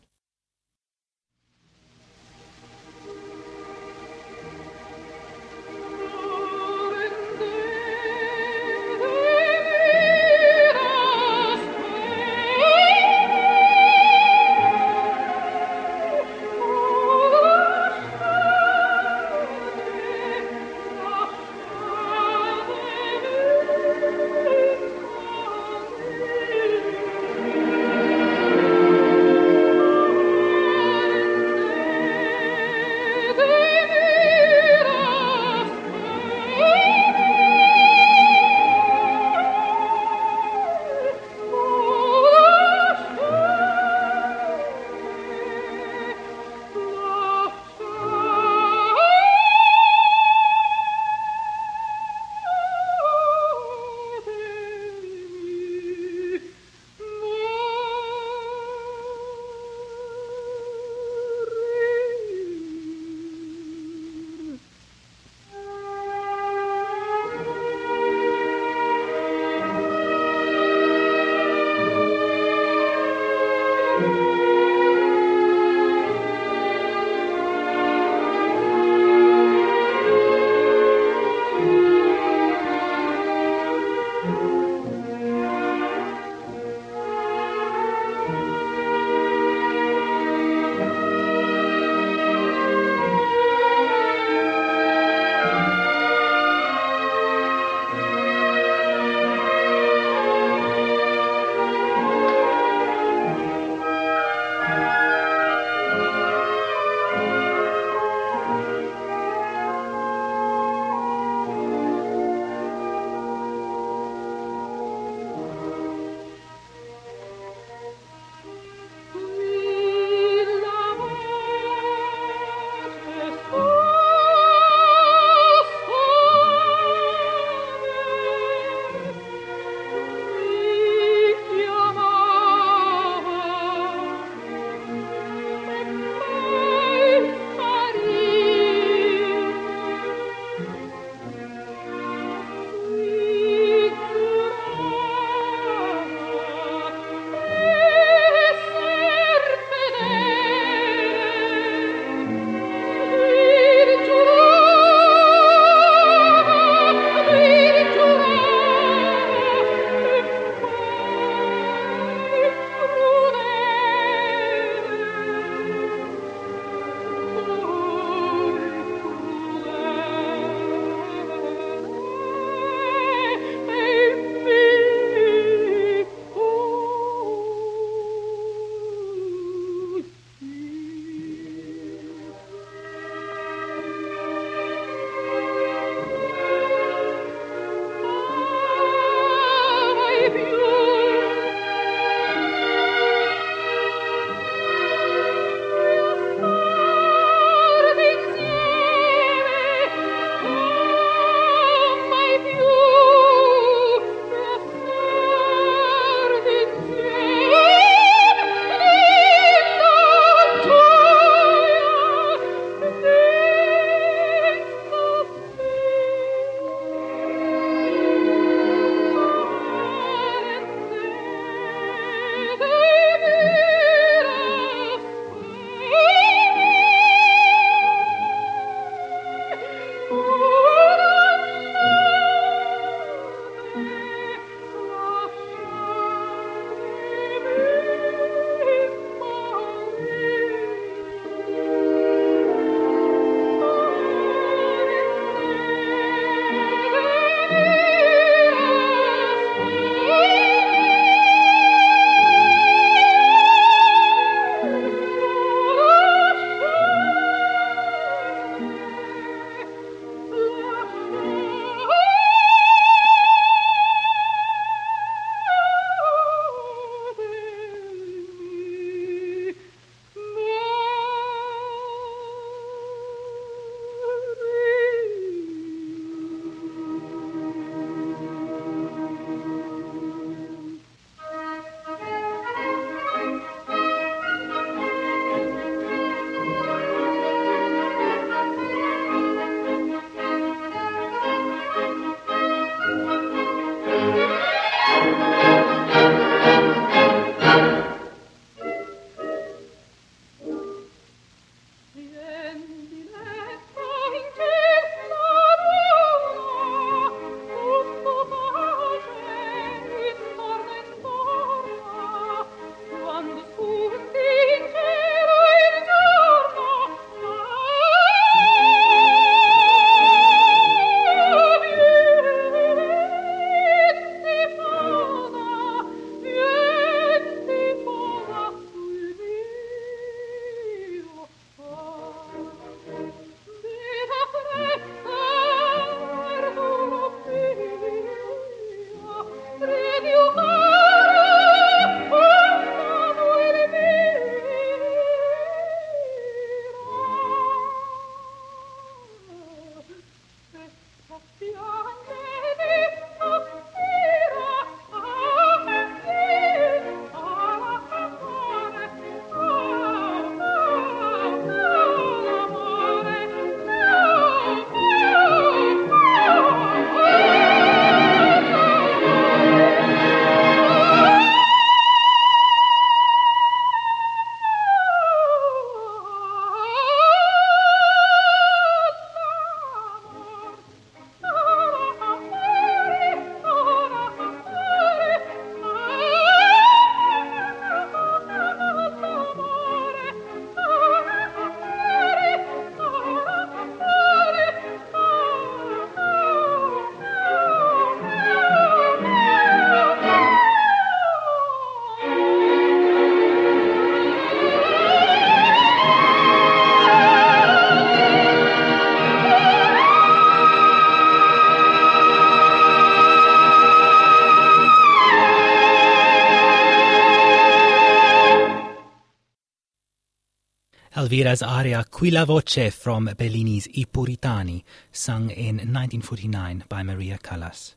Elvira's aria Qui la voce from Bellini's I Puritani, sung in 1949 by Maria Callas.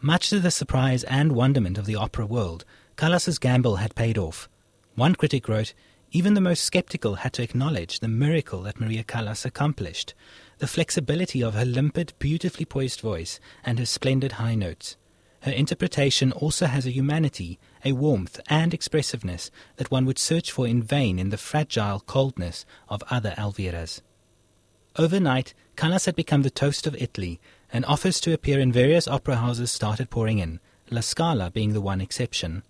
Much to the surprise and wonderment of the opera world, Callas's gamble had paid off. One critic wrote, even the most skeptical had to acknowledge the miracle that Maria Callas accomplished, the flexibility of her limpid, beautifully poised voice and her splendid high notes. Her interpretation also has a humanity, a warmth and expressiveness that one would search for in vain in the fragile coldness of other Elviras. Overnight, Callas had become the toast of Italy, and offers to appear in various opera houses started pouring in, La Scala being the one exception.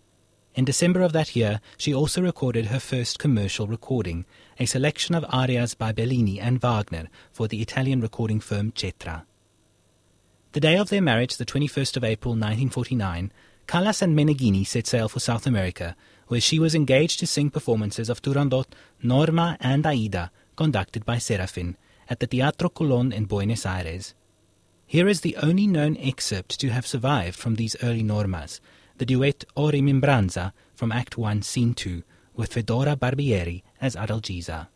In December of that year, she also recorded her first commercial recording, a selection of arias by Bellini and Wagner for the Italian recording firm Cetra. The day of their marriage, the 21st of April 1949, Callas and Meneghini set sail for South America, where she was engaged to sing performances of Turandot, Norma, and Aida, conducted by Serafin, at the Teatro Colón in Buenos Aires. Here is the only known excerpt to have survived from these early Normas, the duet O Rimembranza from Act 1, Scene 2, with Fedora Barbieri as Adalgisa.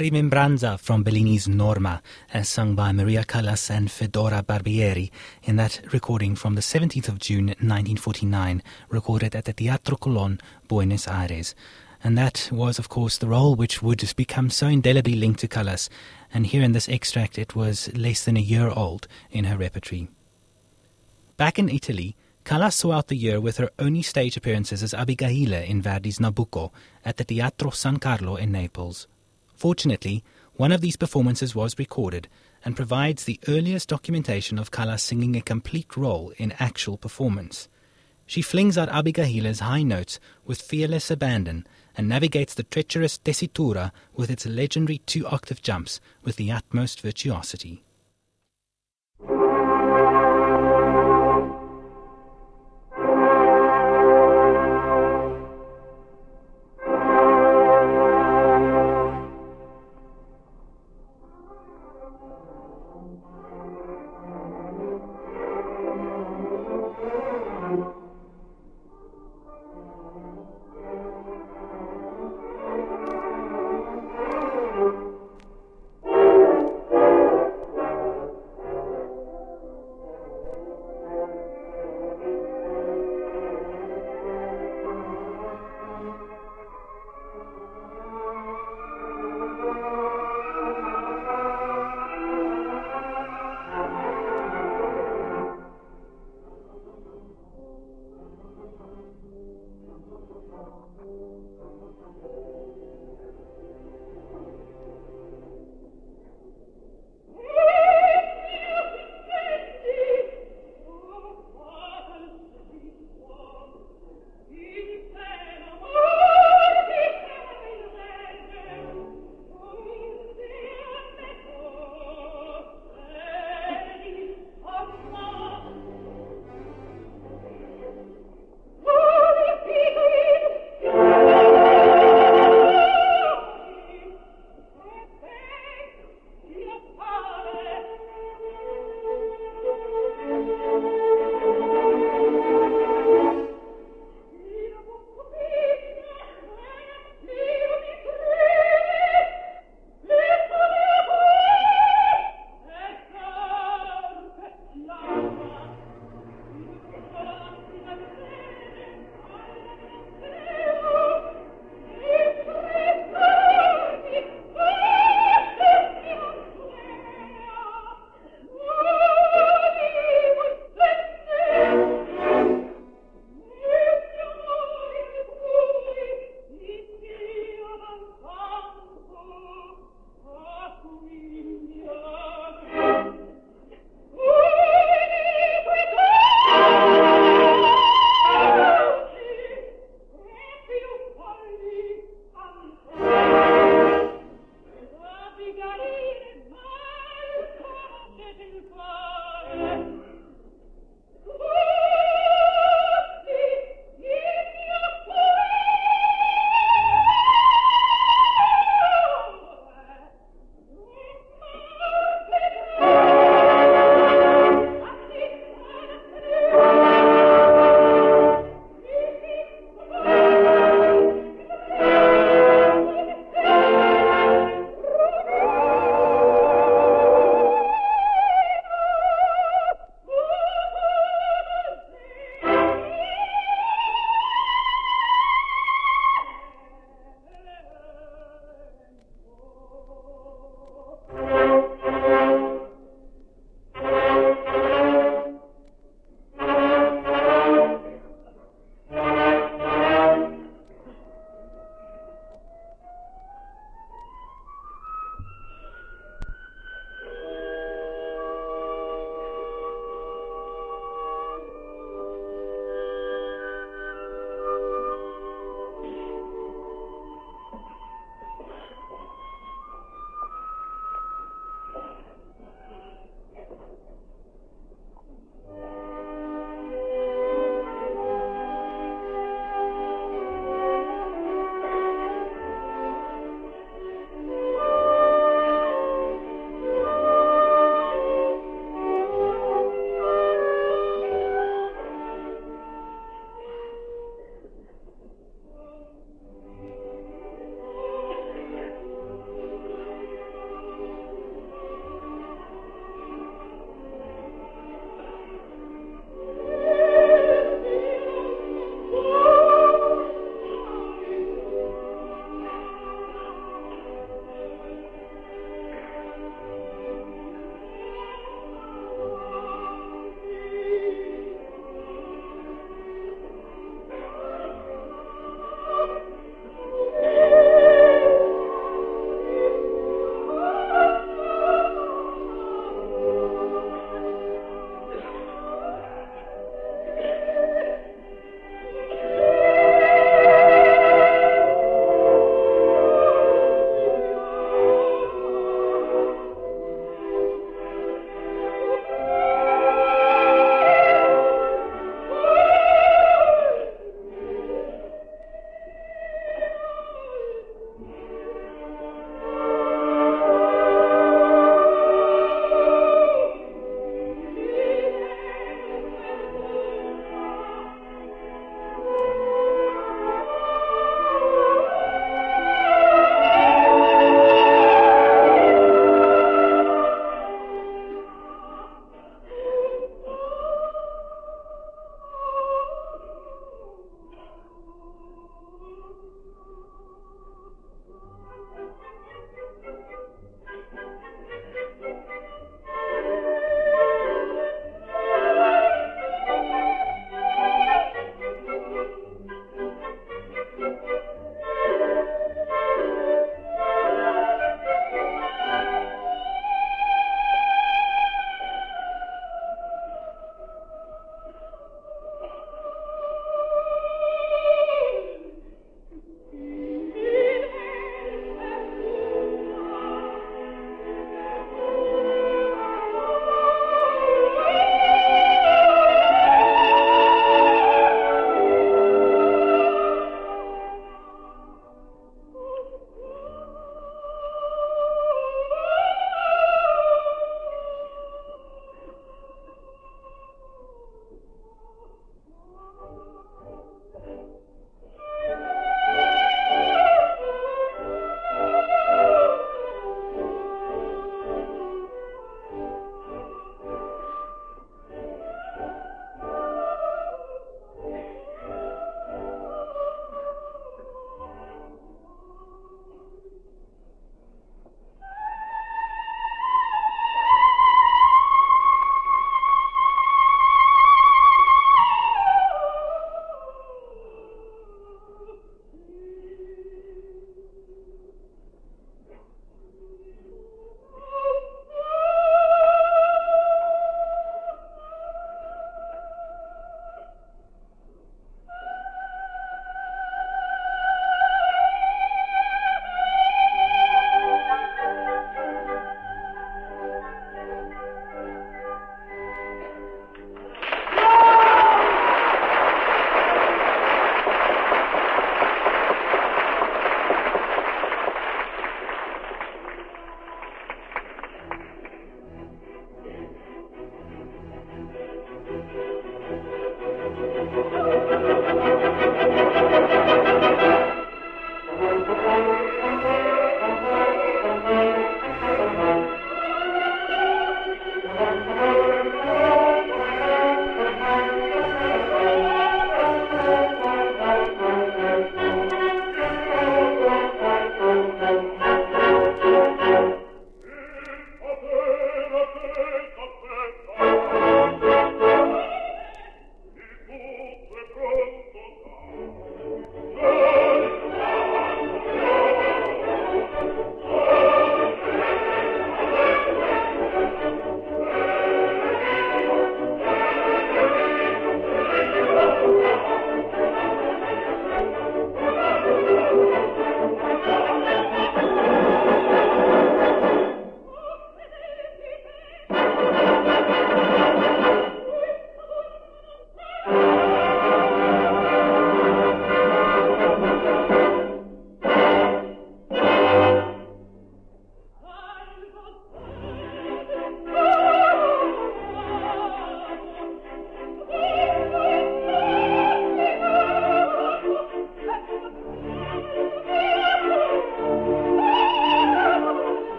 Rimembranza from Bellini's Norma, as sung by Maria Callas and Fedora Barbieri in that recording from the 17th of June 1949, recorded at the Teatro Colón, Buenos Aires. And that was, of course, the role which would become so indelibly linked to Callas, and here in this extract it was less than a year old in her repertory. Back in Italy, Callas saw out the year with her only stage appearances as Abigail in Verdi's Nabucco at the Teatro San Carlo in Naples. Fortunately, one of these performances was recorded and provides the earliest documentation of Callas singing a complete role in actual performance. She flings out Abigail's high notes with fearless abandon and navigates the treacherous tessitura with its legendary two octave jumps with the utmost virtuosity.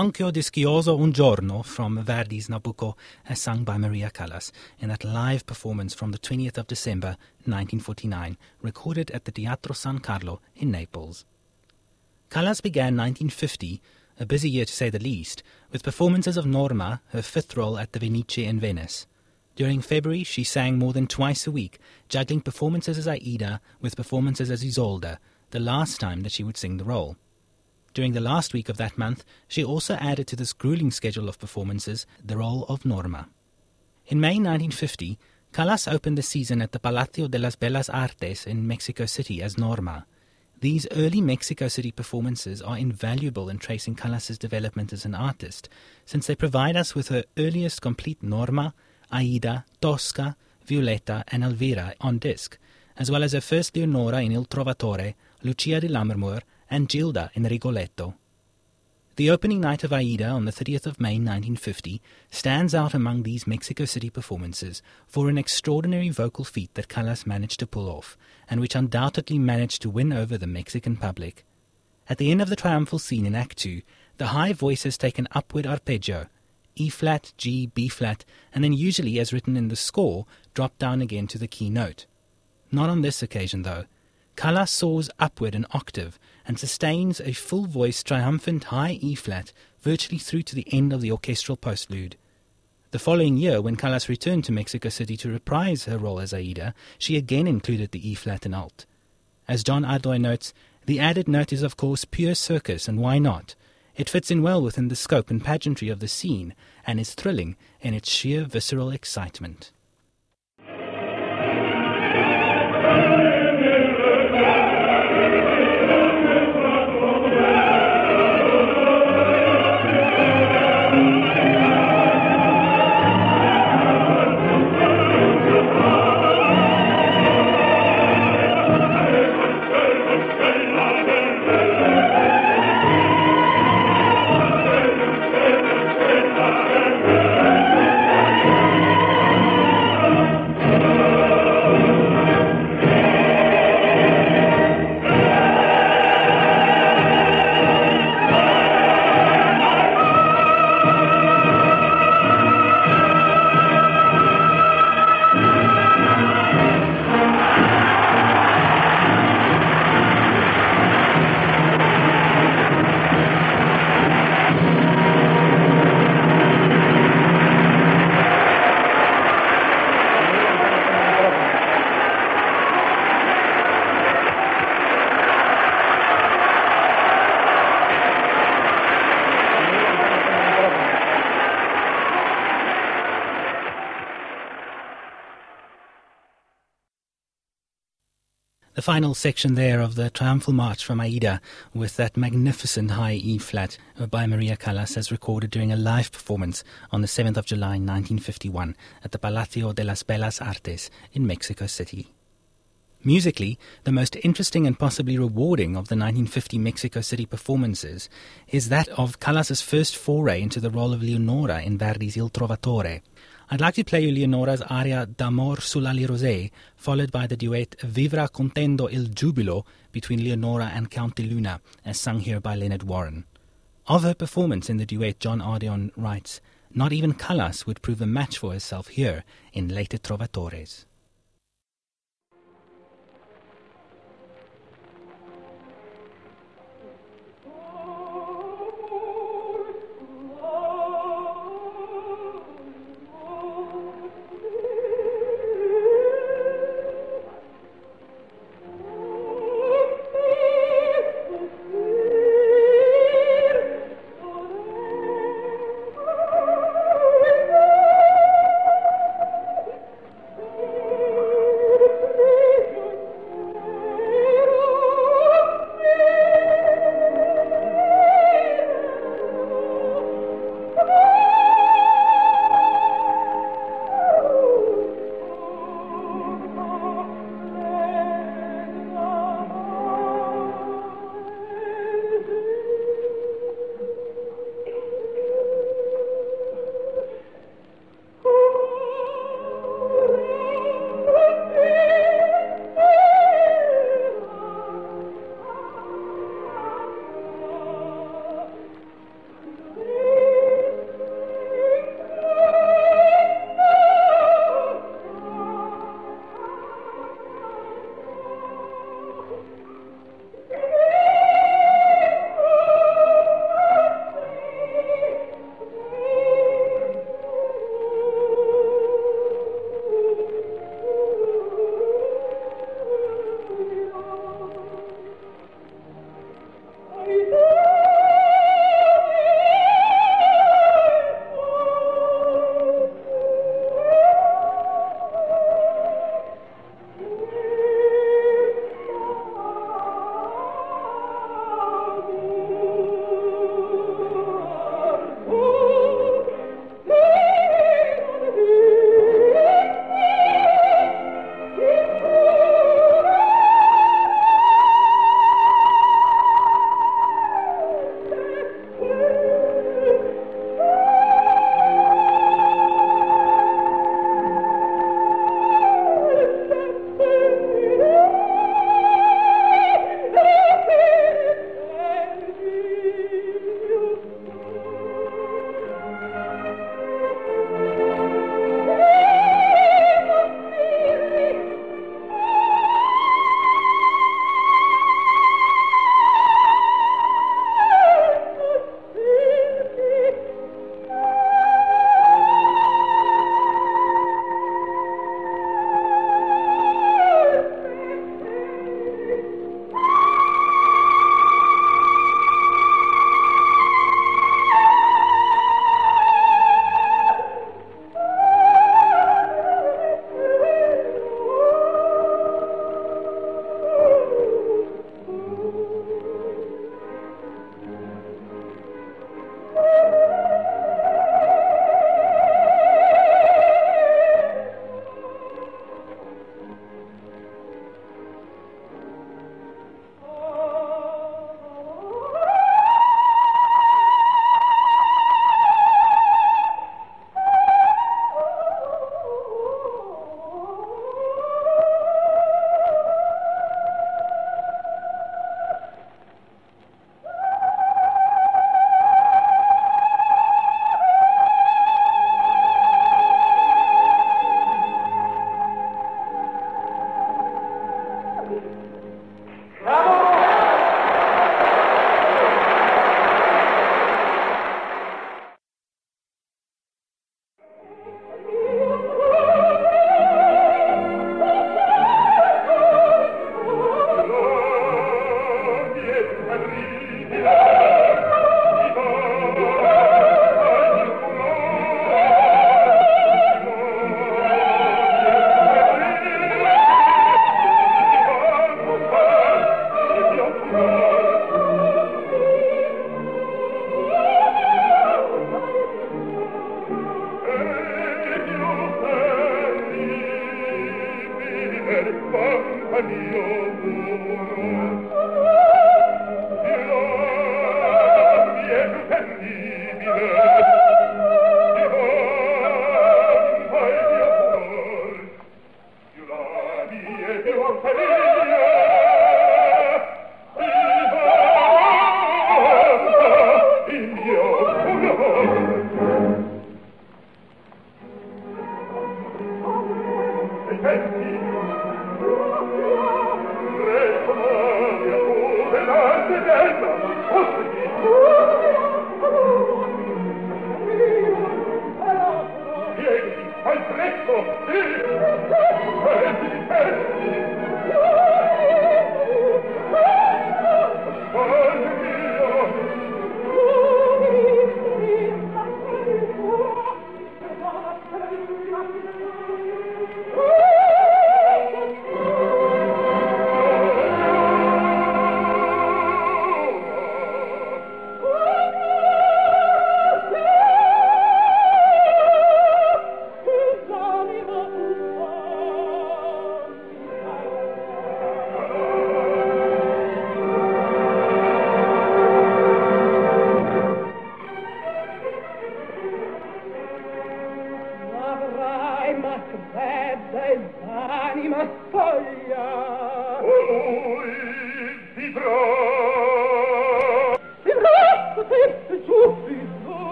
Anch'io dischiuso un giorno from Verdi's Nabucco, as sung by Maria Callas in that live performance from the 20th of December 1949, recorded at the Teatro San Carlo in Naples. Callas began 1950, a busy year to say the least, with performances of Norma, her fifth role at the Fenice in Venice. During February, she sang more than twice a week, juggling performances as Aida with performances as Isolde, the last time that she would sing the role. During the last week of that month, she also added to this grueling schedule of performances the role of Norma. In May 1950, Callas opened the season at the Palacio de las Bellas Artes in Mexico City as Norma. These early Mexico City performances are invaluable in tracing Callas's development as an artist, since they provide us with her earliest complete Norma, Aida, Tosca, Violetta, and Elvira on disc, as well as her first Leonora in Il Trovatore, Lucia di Lammermoor, and Gilda in Rigoletto. The opening night of Aida on the 30th of May 1950 stands out among these Mexico City performances for an extraordinary vocal feat that Callas managed to pull off, and which undoubtedly managed to win over the Mexican public. At the end of the triumphal scene in Act 2, the high voices take an upward arpeggio, E flat, G, B flat, and then usually, as written in the score, drop down again to the key note. Not on this occasion, though. Callas soars upward an octave and sustains a full voice triumphant high E flat virtually through to the end of the orchestral postlude. The following year, when Callas returned to Mexico City to reprise her role as Aida, she again included the E flat and alt. As John Ardoin notes, the added note is of course pure circus, and why not? It fits in well within the scope and pageantry of the scene, and is thrilling in its sheer visceral excitement. Final section there of the Triumphal March from Aida with that magnificent high E flat uh, by Maria Callas as recorded during a live performance on the 7th of July 1951 at the Palacio de las Bellas Artes in Mexico City. Musically, the most interesting and possibly rewarding of the 1950 Mexico City performances is that of Callas's first foray into the role of Leonora in Verdi's Il Trovatore, I'd like to play you Leonora's aria D'amor sull'ali rosee, followed by the duet Vivra contende il giubilo between Leonora and Count di Luna, as sung here by Leonard Warren. Of her performance in the duet, John Ardoin writes, Not even Callas would prove a match for herself here in later Trovatores.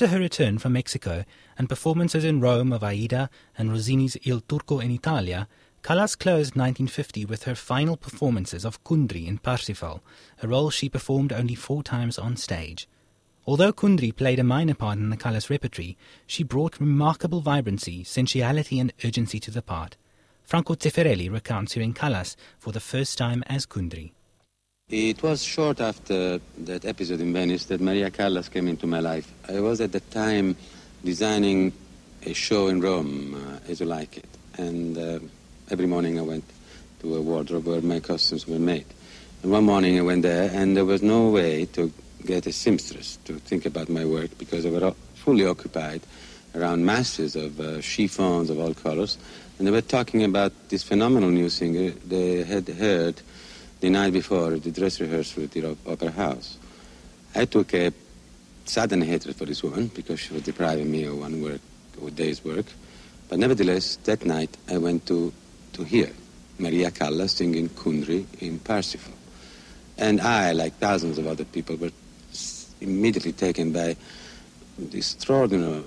After her return from Mexico and performances in Rome of Aida and Rossini's Il Turco in Italia, Callas closed 1950 with her final performances of Kundry in Parsifal, a role she performed only four times on stage. Although Kundry played a minor part in the Callas repertory, she brought remarkable vibrancy, sensuality, and urgency to the part. Franco Zeffirelli recounts hearing Callas for the first time as Kundry. It was short after that episode in Venice that Maria Callas came into my life. I was at the time designing a show in Rome, uh, as you like it, and uh, every morning I went to a wardrobe where my costumes were made. And one morning I went there, and there was no way to get a seamstress to think about my work because they were fully occupied around masses of uh, chiffons of all colors, and they were talking about this phenomenal new singer they had heard the night before the dress rehearsal at the Opera House. I took a sudden hatred for this woman because she was depriving me of one work, a day's work. But nevertheless, that night I went to, to hear Maria Callas singing Kundry in Parsifal. And I, like thousands of other people, were immediately taken by the extraordinary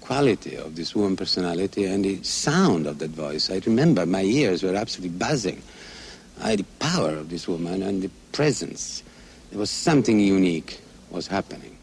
quality of this woman's personality and the sound of that voice. I remember my ears were absolutely buzzing. I, had the power of this woman and the presence. There was something unique was happening.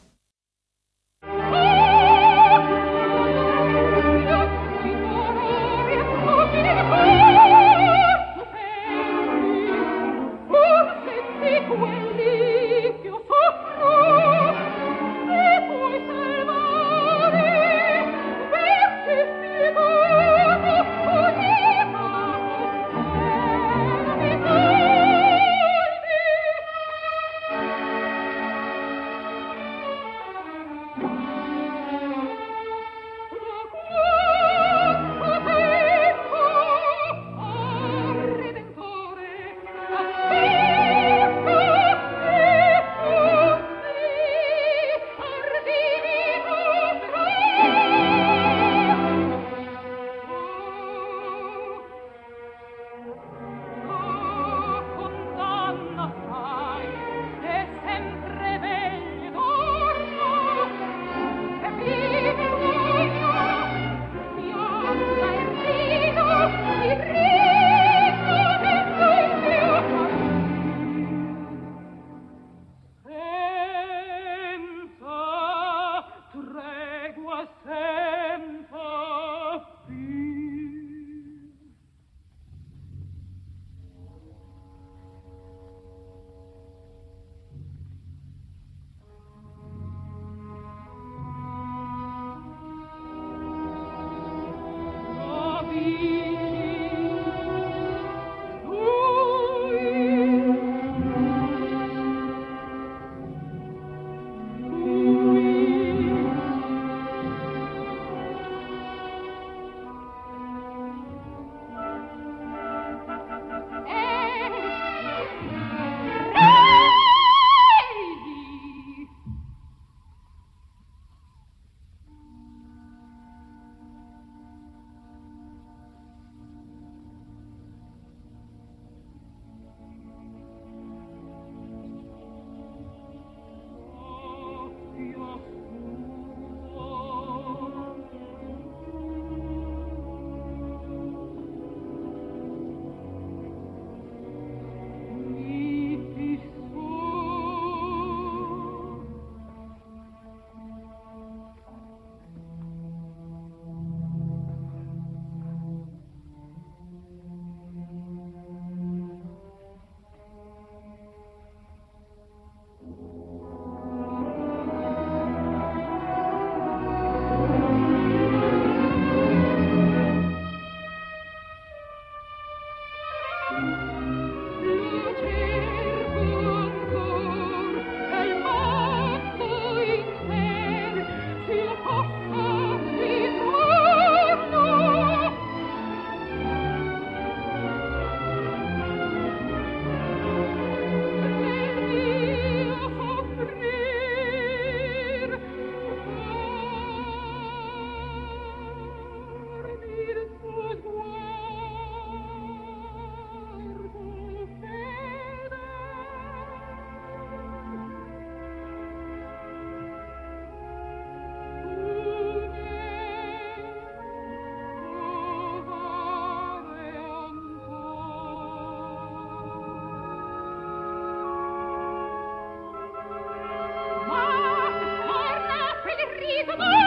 Oh,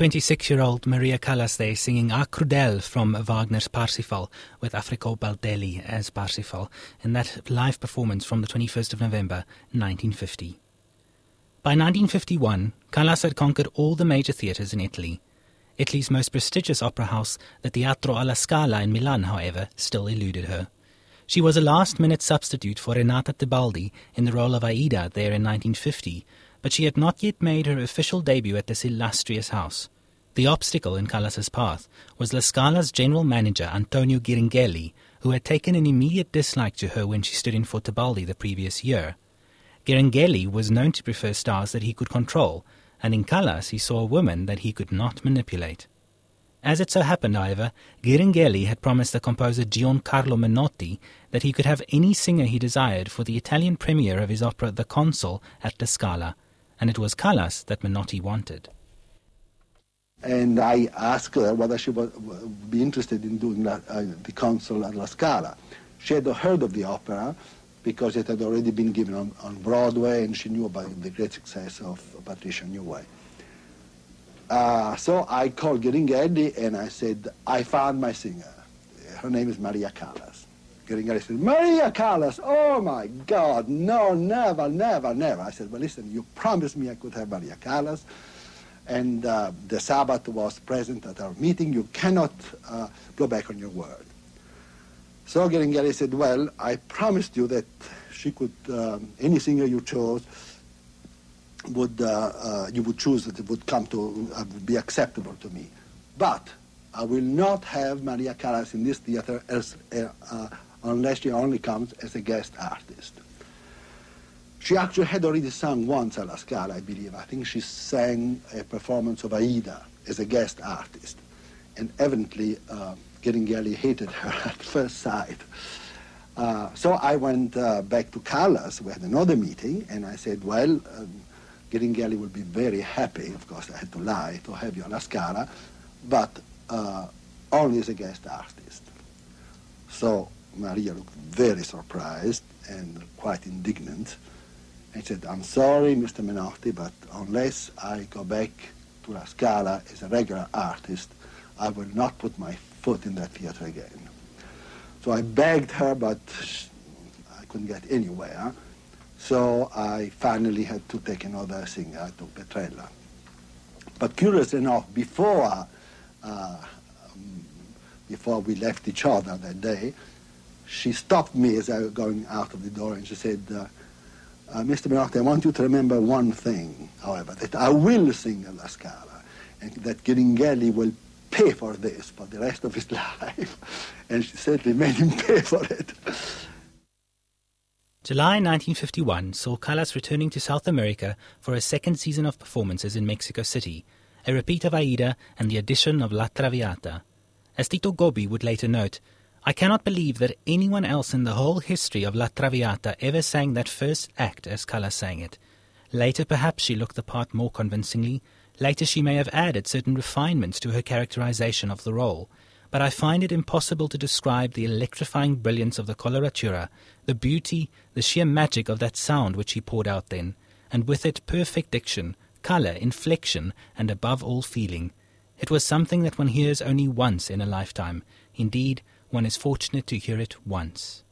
26 year old Maria Callas there singing A Crudel from Wagner's Parsifal with Africo Baldelli as Parsifal in that live performance from the 21st of November 1950. By 1951, Callas had conquered all the major theatres in Italy. Italy's most prestigious opera house, the Teatro alla Scala in Milan, however, still eluded her. She was a last minute substitute for Renata Tebaldi in the role of Aida there in 1950 but she had not yet made her official debut at this illustrious house. The obstacle in Callas's path was La Scala's general manager, Antonio Ghiringhelli, who had taken an immediate dislike to her when she stood in for Tebaldi the previous year. Ghiringhelli was known to prefer stars that he could control, and in Callas he saw a woman that he could not manipulate. As it so happened, however, Ghiringhelli had promised the composer Giancarlo Menotti that he could have any singer he desired for the Italian premiere of his opera The Consul at La Scala, and it was Callas that Menotti wanted. And I asked her whether she would be interested in doing uh, the consul at La Scala. She had heard of the opera because it had already been given on, on Broadway, and she knew about the great success of Patricia Neway. Uh, so I called Ghiringhelli and I said, I found my singer. Her name is Maria Callas. Ghiringhelli said, Maria Callas, oh my God, no, never, never, never. I said, well, listen, you promised me I could have Maria Callas, and uh, de Sabata was present at our meeting. You cannot uh, go back on your word. So Ghiringhelli said, well, I promised you that she could, um, any singer you chose, would uh, uh, you would choose that it would come to uh, would be acceptable to me. But I will not have Maria Callas in this theater as unless she only comes as a guest artist. She actually had already sung once at La Scala, I believe. I think she sang a performance of Aida as a guest artist. And evidently, uh, Ghiringhelli hated her <laughs> at first sight. Uh, so I went uh, back to Callas. We had another meeting, and I said, well, um, Ghiringhelli will be very happy, of course I had to lie, to have you on La Scala, but uh, only as a guest artist. So Maria looked very surprised and quite indignant and said, I'm sorry, Mr. Menotti, but unless I go back to La Scala as a regular artist, I will not put my foot in that theater again. So I begged her, but I couldn't get anywhere. So I finally had to take another singer. I took Petrella. But curious enough, before, uh, um, before we left each other that day, she stopped me as I was going out of the door and she said, uh, uh, Mr. Menotti, I want you to remember one thing, however, that I will sing La Scala and that Ghiringhelli will pay for this for the rest of his <laughs> life. and she certainly made him pay for it. July 1951 saw Callas returning to South America for a second season of performances in Mexico City, a repeat of Aida and the addition of La Traviata. As Tito Gobbi would later note, I cannot believe that anyone else in the whole history of La Traviata ever sang that first act as Callas sang it. Later, perhaps she looked the part more convincingly. Later, she may have added certain refinements to her characterization of the role. but I find it impossible to describe the electrifying brilliance of the coloratura, the beauty, the sheer magic of that sound which he poured out then, and with it perfect diction, colour, inflection, and above all feeling. It was something that one hears only once in a lifetime. Indeed, one is fortunate to hear it once.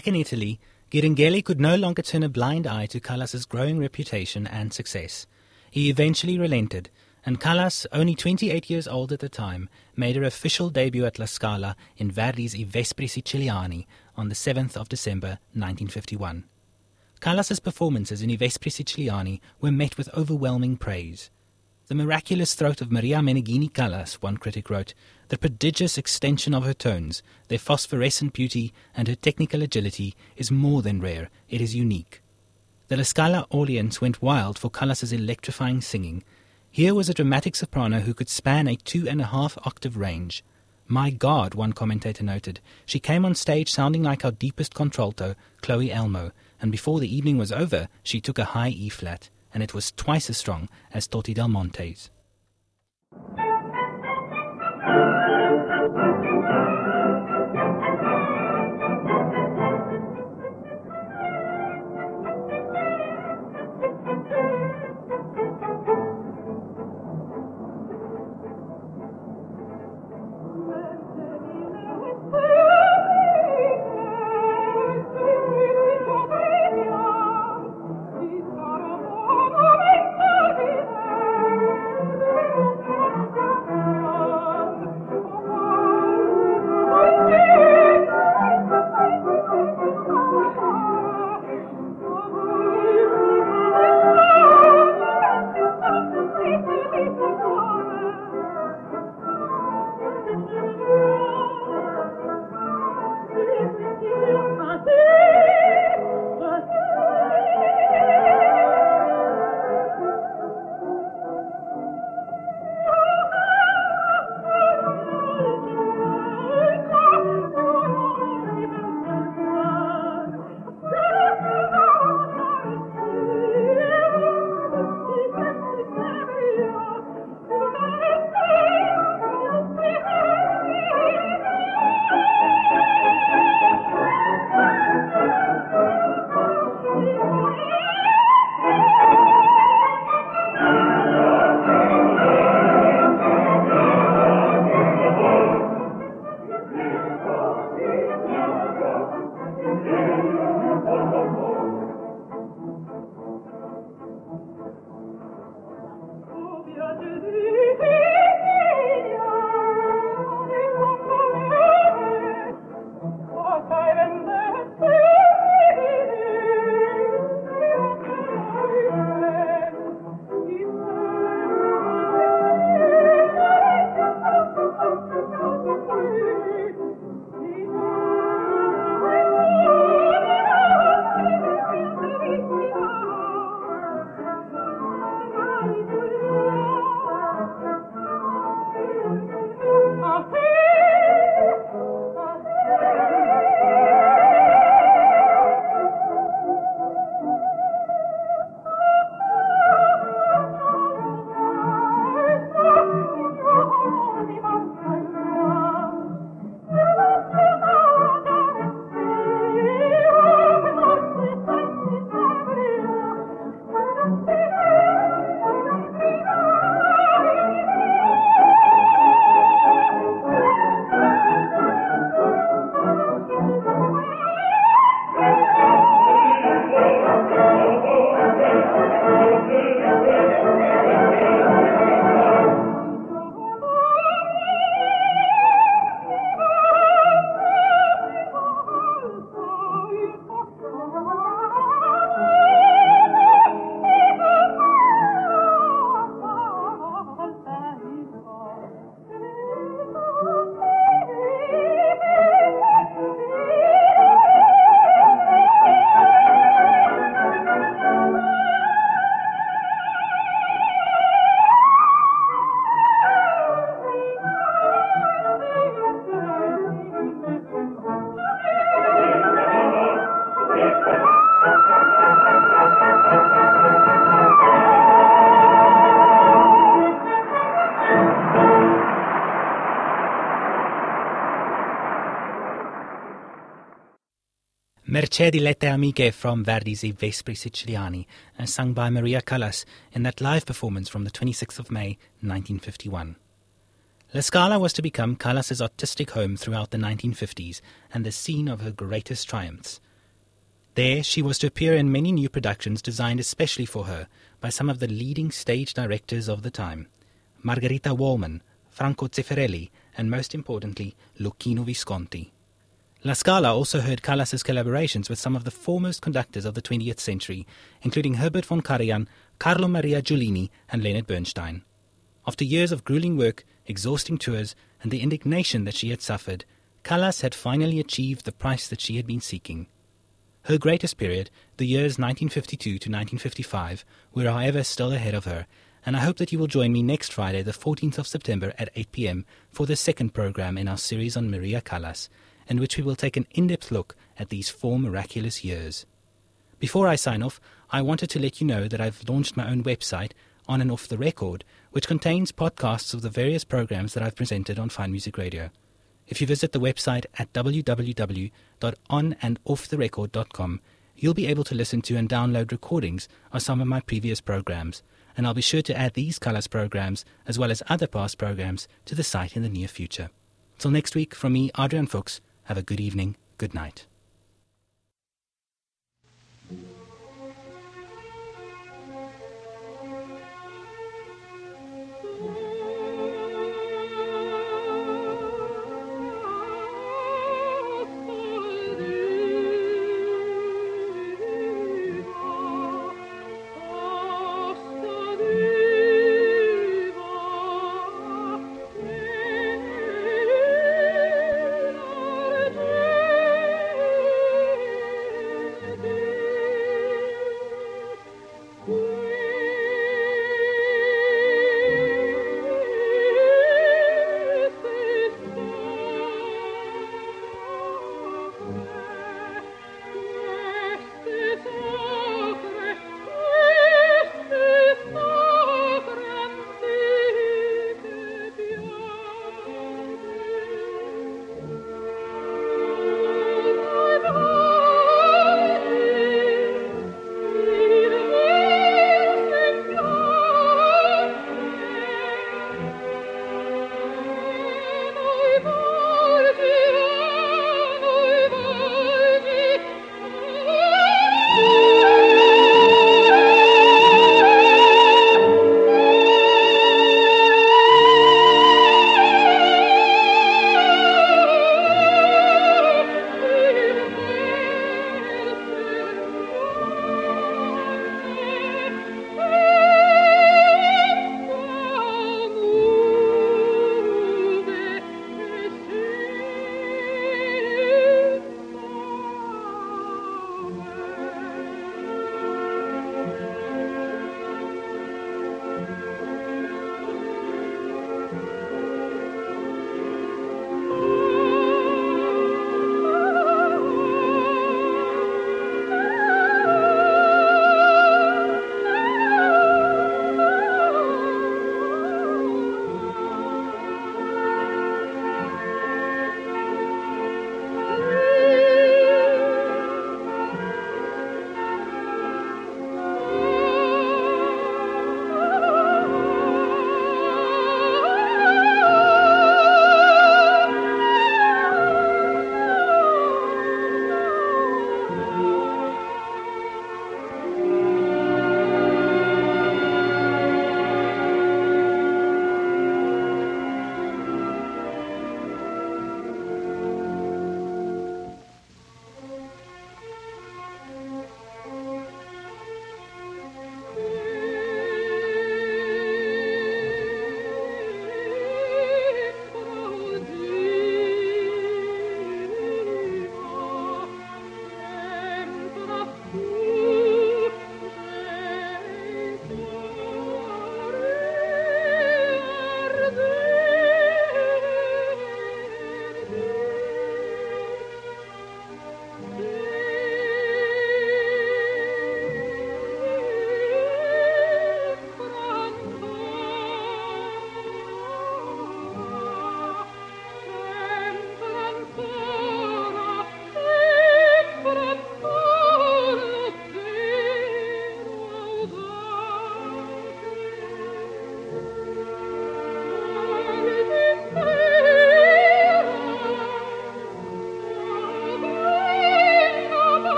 Back in Italy, Ghiringhelli could no longer turn a blind eye to Callas's growing reputation and success. He eventually relented, and Callas, only 28 years old at the time, made her official debut at La Scala in Verdi's I Vespri Siciliani on the 7th of December 1951. Callas's performances in I Vespri Siciliani were met with overwhelming praise. The miraculous throat of Maria Meneghini Callas, one critic wrote, the prodigious extension of her tones, their phosphorescent beauty, and her technical agility is more than rare, it is unique. The La Scala audience went wild for Callas's electrifying singing. Here was a dramatic soprano who could span a two and a half octave range. My God, one commentator noted, she came on stage sounding like our deepest contralto, Cloe Elmo, and before the evening was over, she took a high E flat, and it was twice as strong as Toti Dal Monte's thank you. Mercé dilette amiche from Verdi's Vespri Siciliani, and sung by Maria Callas in that live performance from the 26th of May 1951. La Scala was to become Callas's artistic home throughout the 1950s and the scene of her greatest triumphs. There, she was to appear in many new productions designed especially for her by some of the leading stage directors of the time Margherita Wallmann, Franco Zeffirelli, and most importantly, Luchino Visconti. La Scala also heard Callas's collaborations with some of the foremost conductors of the 20th century, including Herbert von Karajan, Carlo Maria Giulini, and Leonard Bernstein. After years of grueling work, exhausting tours, and the indignation that she had suffered, Callas had finally achieved the price that she had been seeking. Her greatest period, the years 1952 to 1955, were however still ahead of her, and I hope that you will join me next Friday, the 14th of September at 8 pm for the second program in our series on Maria Callas, in which we will take an in depth look at these four miraculous years. Before I sign off, I wanted to let you know that I've launched my own website, On and Off the Record, which contains podcasts of the various programs that I've presented on Fine Music Radio. If you visit the website at www.onandofftherecord.com, you'll be able to listen to and download recordings of some of my previous programs, and I'll be sure to add these Callas programs, as well as other past programs, to the site in the near future. Till next week, from me, Adrian Fuchs, have a good evening, good night.